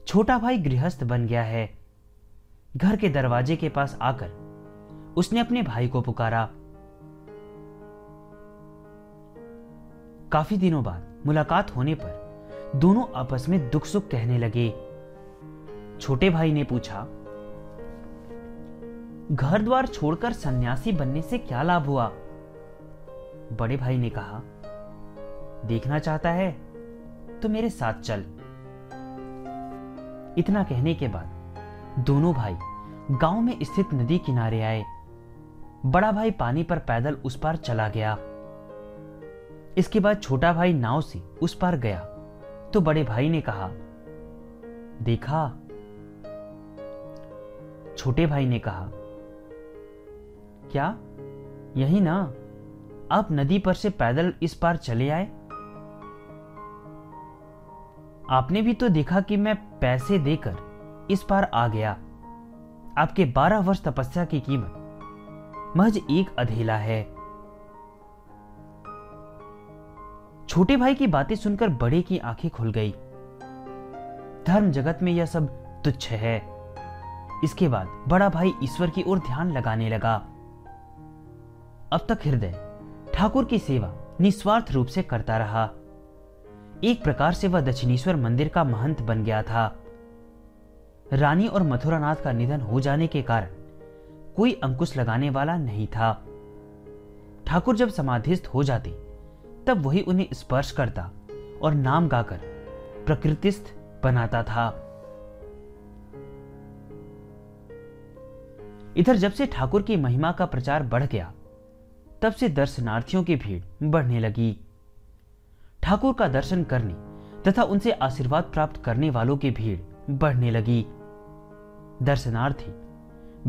छोटा भाई गृहस्थ बन गया है। घर के दरवाजे के पास आकर उसने अपने भाई को पुकारा। काफ़ी दिनों बाद मुलाकात होने पर दोनों आपस में दुख सुख कहने लगे। छोटे भाई ने पूछा, घर द्वार छोड़कर सन्यासी बनने से क्या लाभ हुआ? बड़े भाई ने कहा, देखना चाहता है तो मेरे साथ चल। इतना कहने के बाद दोनों भाई गाँव में स्थित नदी किनारे आए। बड़ा भाई पानी पर पैदल उस पार चला गया। इसके बाद छोटा भाई नाव से उस पार गया। तो बड़े भाई ने कहा, देखा? छोटे भाई ने कहा, क्या? यही ना? आप नदी पर से पैदल इस पार चले आए? आपने भी तो देखा कि मैं पैसे देकर इस पार आ गया। आपके बारह वर्ष तपस्या की कीमत महज एक अधेला है। छोटे भाई की बातें सुनकर बड़े की आँखें खुल गई। धर्म जगत में यह सब तुच्छ है। इसके बाद बड़ा भाई ईश्वर की ओर ध्यान लगाने लगा। अब तक हृदय ठाकुर की सेवा निस्वार्थ रूप से करता रहा। एक प्रकार से वह दक्षिणेश्वर मंदिर का महंत बन गया था। रानी और मथुरानाथ का निधन हो जाने के कारण कोई अंकुश लगाने वाला नहीं था। ठाकुर जब समाधिस्थ हो जाते, तब वही उन्हें स्पर्श करता और नाम गाकर प्रकृतिस्थ बनाता था। इधर जब से ठाकुर की महिमा का प्रचार बढ़ गया, तब से दर्शनार्थियों की भीड़ बढ़ने लगी। ठाकुर का दर्शन करने तथा उनसे आशीर्वाद प्राप्त करने वालों की भीड़ बढ़ने लगी। दर्शनार्थी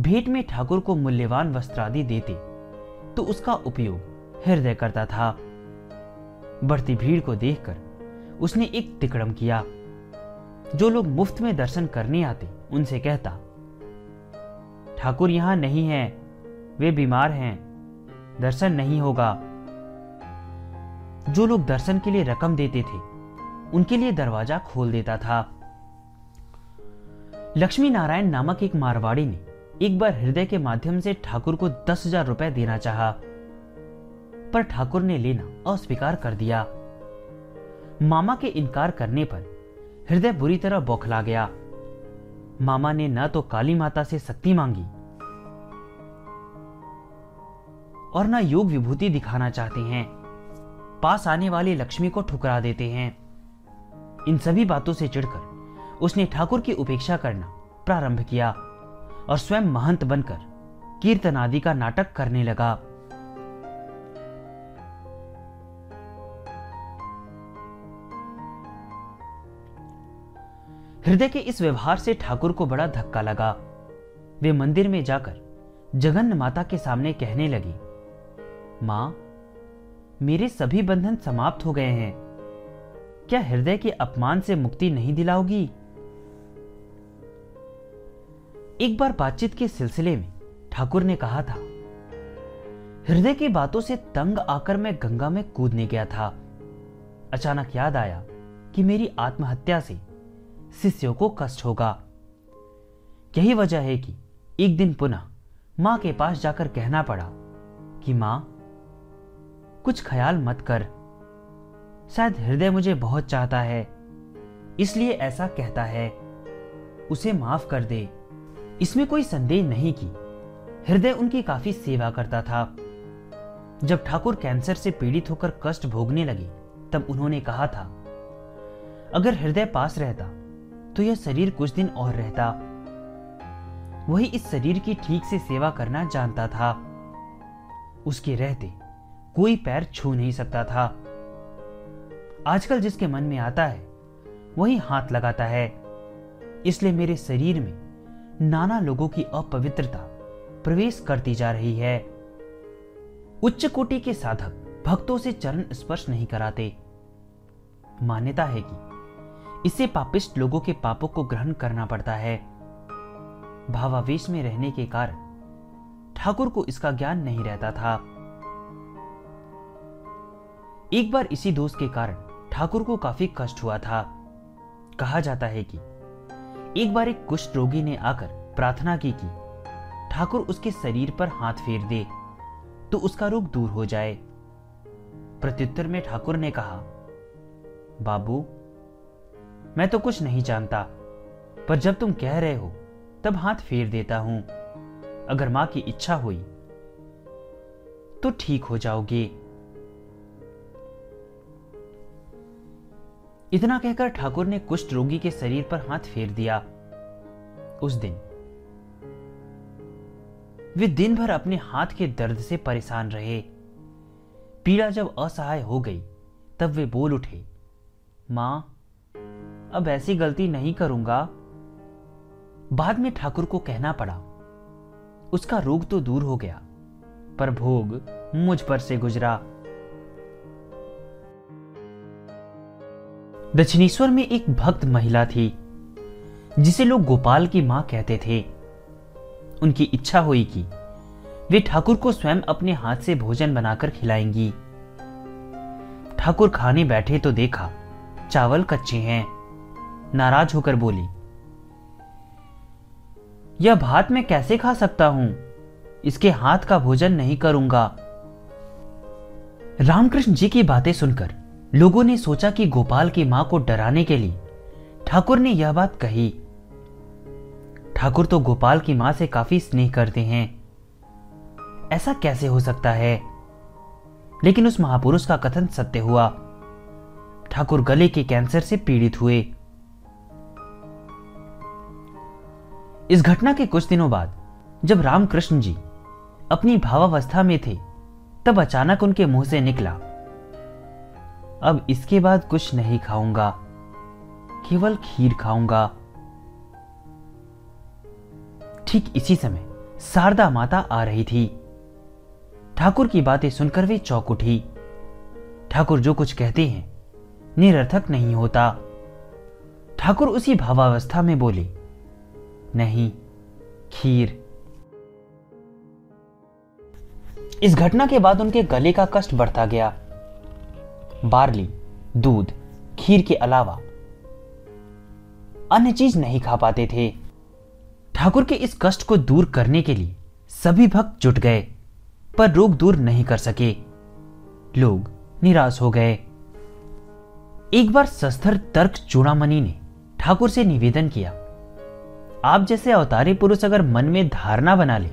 भेंट में ठाकुर को मूल्यवान वस्त्रादि देते तो उसका उपयोग हृदय करता था। बढ़ती भीड़ को देखकर उसने एक तिकड़म किया। जो लोग मुफ़्त में दर्शन करने आते, उनसे कहता, ठाकुर यहाँ नहीं है, वे बीमार हैं, दर्शन नहीं होगा। जो लोग दर्शन के लिए रकम देते थे उनके लिए दरवाज़ा खोल देता था। लक्ष्मी नारायण नामक एक मारवाड़ी ने एक बार हृदय के माध्यम से ठाकुर को दस हज़ार रुपए देना चाहा, पर ठाकुर ने लेना अस्वीकार कर दिया। मामा के इनकार करने पर हृदय बुरी तरह बौखला गया। मामा ने न तो काली माता से शक्ति मांगी और न योग विभूति दिखाना चाहते हैं। पास आने वाली लक्ष्मी को ठुकरा देते हैं। इन सभी बातों से चिढ़कर उसने ठाकुर की उपेक्षा करना प्रारंभ किया और स्वयं महंत बनकर कीर्तन आदि का नाटक करने लगा। हृदय के इस व्यवहार से ठाकुर को बड़ा धक्का लगा। वे मंदिर में जाकर जगन्न माता के सामने कहने लगी, माँ मेरे सभी बंधन समाप्त हो गए हैं। क्या हृदय के अपमान से मुक्ति नहीं दिलाओगी? एक बार बातचीत के सिलसिले में ठाकुर ने कहा था, हृदय की बातों से तंग आकर मैं गंगा में कूदने गया था। अचानक याद आया कि मेरी आत्महत्या से शिष्यों को कष्ट होगा। यही वजह है कि एक दिन पुनः माँ के पास जाकर कहना पड़ा कि, माँ कुछ ख्याल मत कर। शायद हृदय मुझे बहुत चाहता है, इसलिए ऐसा कहता है। उसे माफ़ कर दे। इसमें कोई संदेह नहीं कि हृदय उनकी काफ़ी सेवा करता था। जब ठाकुर कैंसर से पीड़ित होकर कष्ट भोगने लगे, तब उन्होंने कहा था, अगर हृदय पास रहता तो यह शरीर कुछ दिन और रहता। वही इस शरीर की ठीक से सेवा करना जानता था। उसके रहते कोई पैर छू नहीं सकता था। आजकल जिसके मन में आता है, वही हाथ लगाता है। इसलिए मेरे शरीर में नाना लोगों की अपवित्रता प्रवेश करती जा रही है। उच्च कोटि के साधक भक्तों से चरण स्पर्श नहीं कराते। मान्यता है कि इससे पापिस्ट लोगों के पापों को ग्रहण करना पड़ता है। भावावेश में रहने के कारण ठाकुर को इसका ज्ञान नहीं रहता था। एक बार इसी दोस्त के कारण ठाकुर को काफ़ी कष्ट हुआ था। कहा जाता है कि एक बार एक कुष्ठ रोगी ने आकर प्रार्थना की कि ठाकुर उसके शरीर पर हाथ फेर दे तो उसका रोग दूर हो जाए। प्रत्युत्तर में ठाकुर ने कहा, बाबू, मैं तो कुछ नहीं जानता, पर जब तुम कह रहे हो, तब हाथ फेर देता हूँ। अगर माँ की इच्छा हुई तो ठीक हो जाओगे। इतना कहकर ठाकुर ने कुष्ठ रोगी के शरीर पर हाथ फेर दिया। उस दिन वे दिन भर अपने हाथ के दर्द से परेशान रहे। पीड़ा जब असहाय हो गई, तब वे बोल उठे, माँ, अब ऐसी गलती नहीं करूँगा। बाद में ठाकुर को कहना पड़ा। उसका रोग तो दूर हो गया, पर भोग मुझ पर से गुजरा। दक्षिणेश्वर में एक भक्त महिला थी, जिसे लोग गोपाल की माँ कहते थे। उनकी इच्छा हुई कि वे ठाकुर को स्वयं अपने हाथ से भोजन बनाकर खिलाएँगी। ठाकुर खाने बैठे तो देखा, चावल कच्चे हैं। नाराज़ होकर बोली, यह भात मैं कैसे खा सकता हूँ? इसके हाथ का भोजन नहीं करूँगा। रामकृष्ण जी की बातें सुनकर लोगों ने सोचा कि गोपाल की माँ को डराने के लिए ठाकुर ने यह बात कही। ठाकुर तो गोपाल की माँ से काफ़ी स्नेह करते हैं। ऐसा कैसे हो सकता है? लेकिन उस महापुरुष का कथन सत्य हुआ। ठाकुर गले के कैंसर से पीड़ित हुए। इस घटना के कुछ दिनों बाद, जब रामकृष्ण जी अपनी भावावस्था में थे, तब अचानक उनके मुँह से निकला। अब इसके बाद कुछ नहीं खाऊँगा, केवल खीर खाऊँगा। ठीक इसी समय शारदा माता आ रही थी। ठाकुर की बातें सुनकर वे चौक उठी। ठाकुर जो कुछ कहते हैं, निरर्थक नहीं होता। ठाकुर उसी भावावस्था में बोले, नहीं, खीर। इस घटना के बाद उनके गले का कष्ट बढ़ता गया। बार्ली, दूध, खीर के अलावा अन्य चीज़ नहीं खा पाते थे। ठाकुर के इस कष्ट को दूर करने के लिए सभी भक्त जुट गए, पर रोग दूर नहीं कर सके। लोग निराश हो गए। एक बार सस्तर तर्क चूड़ामणि ने ठाकुर से निवेदन किया, आप जैसे अवतारी पुरुष अगर मन में धारणा बना ले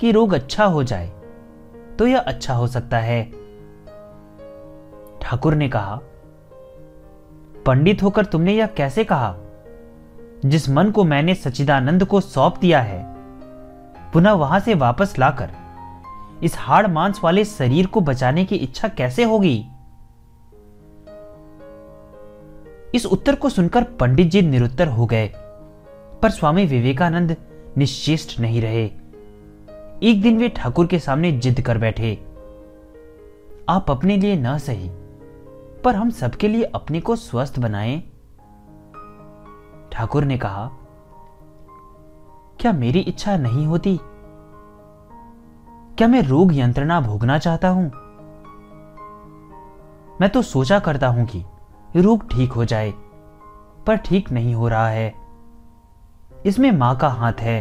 कि रोग अच्छा हो जाए तो यह अच्छा हो सकता है। ठाकुर ने कहा, पंडित होकर तुमने यह कैसे कहा? जिस मन को मैंने सचिदानंद को सौंप दिया है, पुनः वहाँ से वापस लाकर, इस हाड़ मांस वाले शरीर को बचाने की इच्छा कैसे होगी? इस उत्तर को सुनकर पंडित जी निरुत्तर हो गए, पर स्वामी विवेकानंद निश्चेष्ट नहीं रहे। एक दिन वे ठाकुर के सामने जिद कर बैठे। आप अपने लिए न सही पर हम सबके लिए अपने को स्वस्थ बनाएँ? ठाकुर ने कहा, क्या मेरी इच्छा नहीं होती? क्या मैं रोग यंत्रणा भोगना चाहता हूँ? मैं तो सोचा करता हूँ कि रोग ठीक हो जाए, पर ठीक नहीं हो रहा है। इसमें माँ का हाथ है।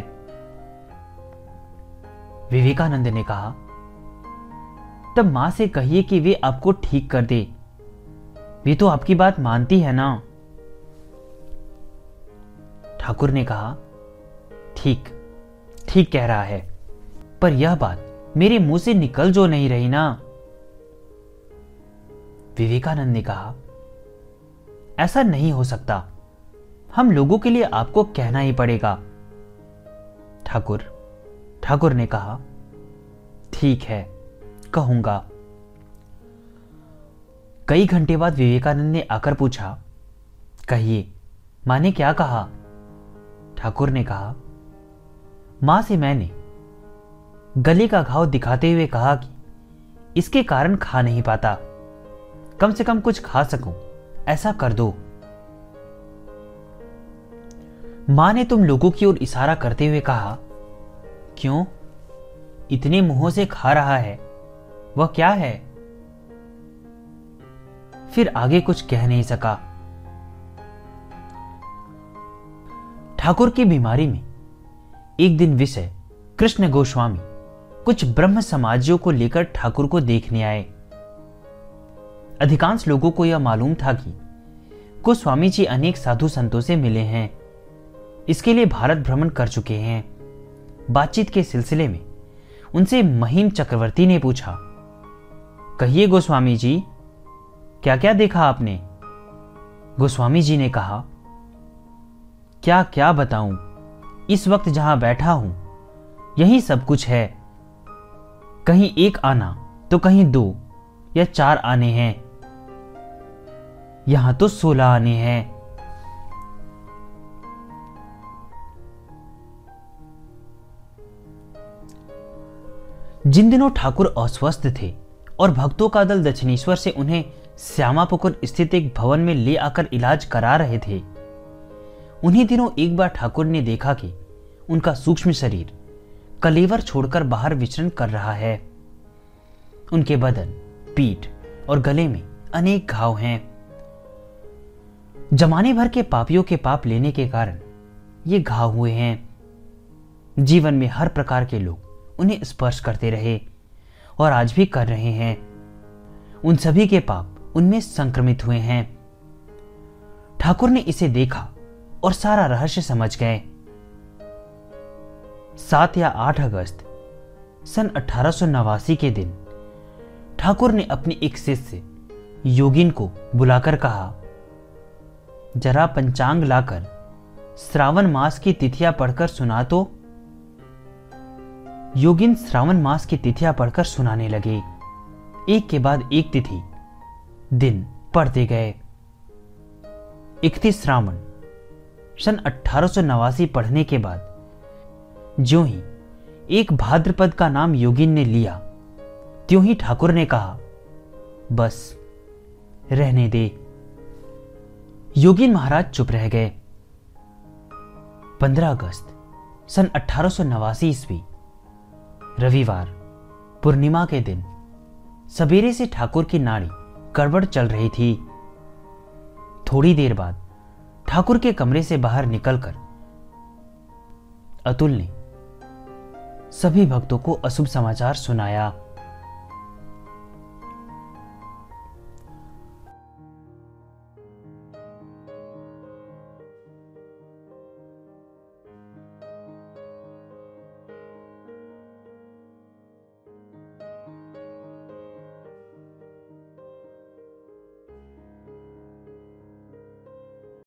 विवेकानंद ने कहा, तब माँ से कहिए कि वे आपको ठीक कर दे। वे तो आपकी बात मानती है ना? ठाकुर ने कहा, ठीक ठीक कह रहा है, पर यह बात मेरे मुँह से निकल जो नहीं रही ना? विवेकानंद ने कहा, ऐसा नहीं हो सकता। हम लोगों के लिए आपको कहना ही पड़ेगा। ठाकुर ठाकुर ने कहा, ठीक है, कहूँगा। कई घंटे बाद विवेकानंद ने आकर पूछा, कहिए, माँ ने क्या कहा? ठाकुर ने कहा, माँ से मैंने गले का घाव दिखाते हुए कहा कि इसके कारण खा नहीं पाता। कम से कम कुछ खा सकूँ, ऐसा कर दो। माँ ने तुम लोगों की ओर इशारा करते हुए कहा, क्यों? इतने मुंहों से खा रहा है। वह क्या है? फिर आगे कुछ कह नहीं सका। ठाकुर की बीमारी में एक दिन विषय, कृष्ण गोस्वामी कुछ ब्रह्म समाजियों को लेकर ठाकुर को देखने आए। अधिकांश लोगों को यह मालूम था कि गोस्वामी जी अनेक साधु संतों से मिले हैं। इसके लिए भारत भ्रमण कर चुके हैं। बातचीत के सिलसिले में उनसे महिम चक्रवर्ती ने पूछा, कहिए गोस्वामी जी क्या क्या देखा आपने? गोस्वामी जी ने कहा, क्या क्या बताऊँ? इस वक्त जहाँ बैठा हूँ, यही सब कुछ है। कहीं एक आना तो कहीं दो, या चार आने हैं। यहाँ तो सोलह आने हैं। जिन दिनों ठाकुर अस्वस्थ थे और भक्तों का दल दक्षिणेश्वर से उन्हें श्यामापुकुर स्थित एक भवन में ले आकर इलाज करा रहे थे। उन्हीं दिनों एक बार ठाकुर ने देखा कि उनका सूक्ष्म शरीर कलेवर छोड़कर बाहर विचरण कर रहा है। उनके बदन, पीठ और गले में अनेक घाव हैं। जमाने भर के पापियों के पाप लेने के कारण ये घाव हुए हैं। जीवन में हर प्रकार के लोग उन्हें स्पर्श करते रहे और आज भी कर रहे हैं। उन सभी के पाप उनमें संक्रमित हुए हैं। ठाकुर ने इसे देखा और सारा रहस्य समझ गए। सात या आठ अगस्त, सन अठारह सौ नवासी के दिन, ठाकुर ने अपने एक शिष्य, योगिन को बुलाकर कहा, जरा पंचांग लाकर श्रावण मास की तिथियाँ पढ़कर सुना तो। योगिन श्रावण मास की तिथियाँ पढ़कर सुनाने लगे। एक के बाद एक तिथि दिन पढ़ते गए। इकतीस श्रावण सन अठारह पढ़ने के बाद जो ही एक भाद्रपद का नाम योगिन ने लिया, त्यों ही ठाकुर ने कहा, बस, रहने दे। योगिन महाराज चुप रह गए। पंद्रह अगस्त सन अठारह ईस्वी, रविवार, पूर्णिमा के दिन, सवेरे से ठाकुर की नाड़ी गड़बड़ चल रही थी। थोड़ी देर बाद ठाकुर के कमरे से बाहर निकलकर अतुल ने सभी भक्तों को अशुभ समाचार सुनाया।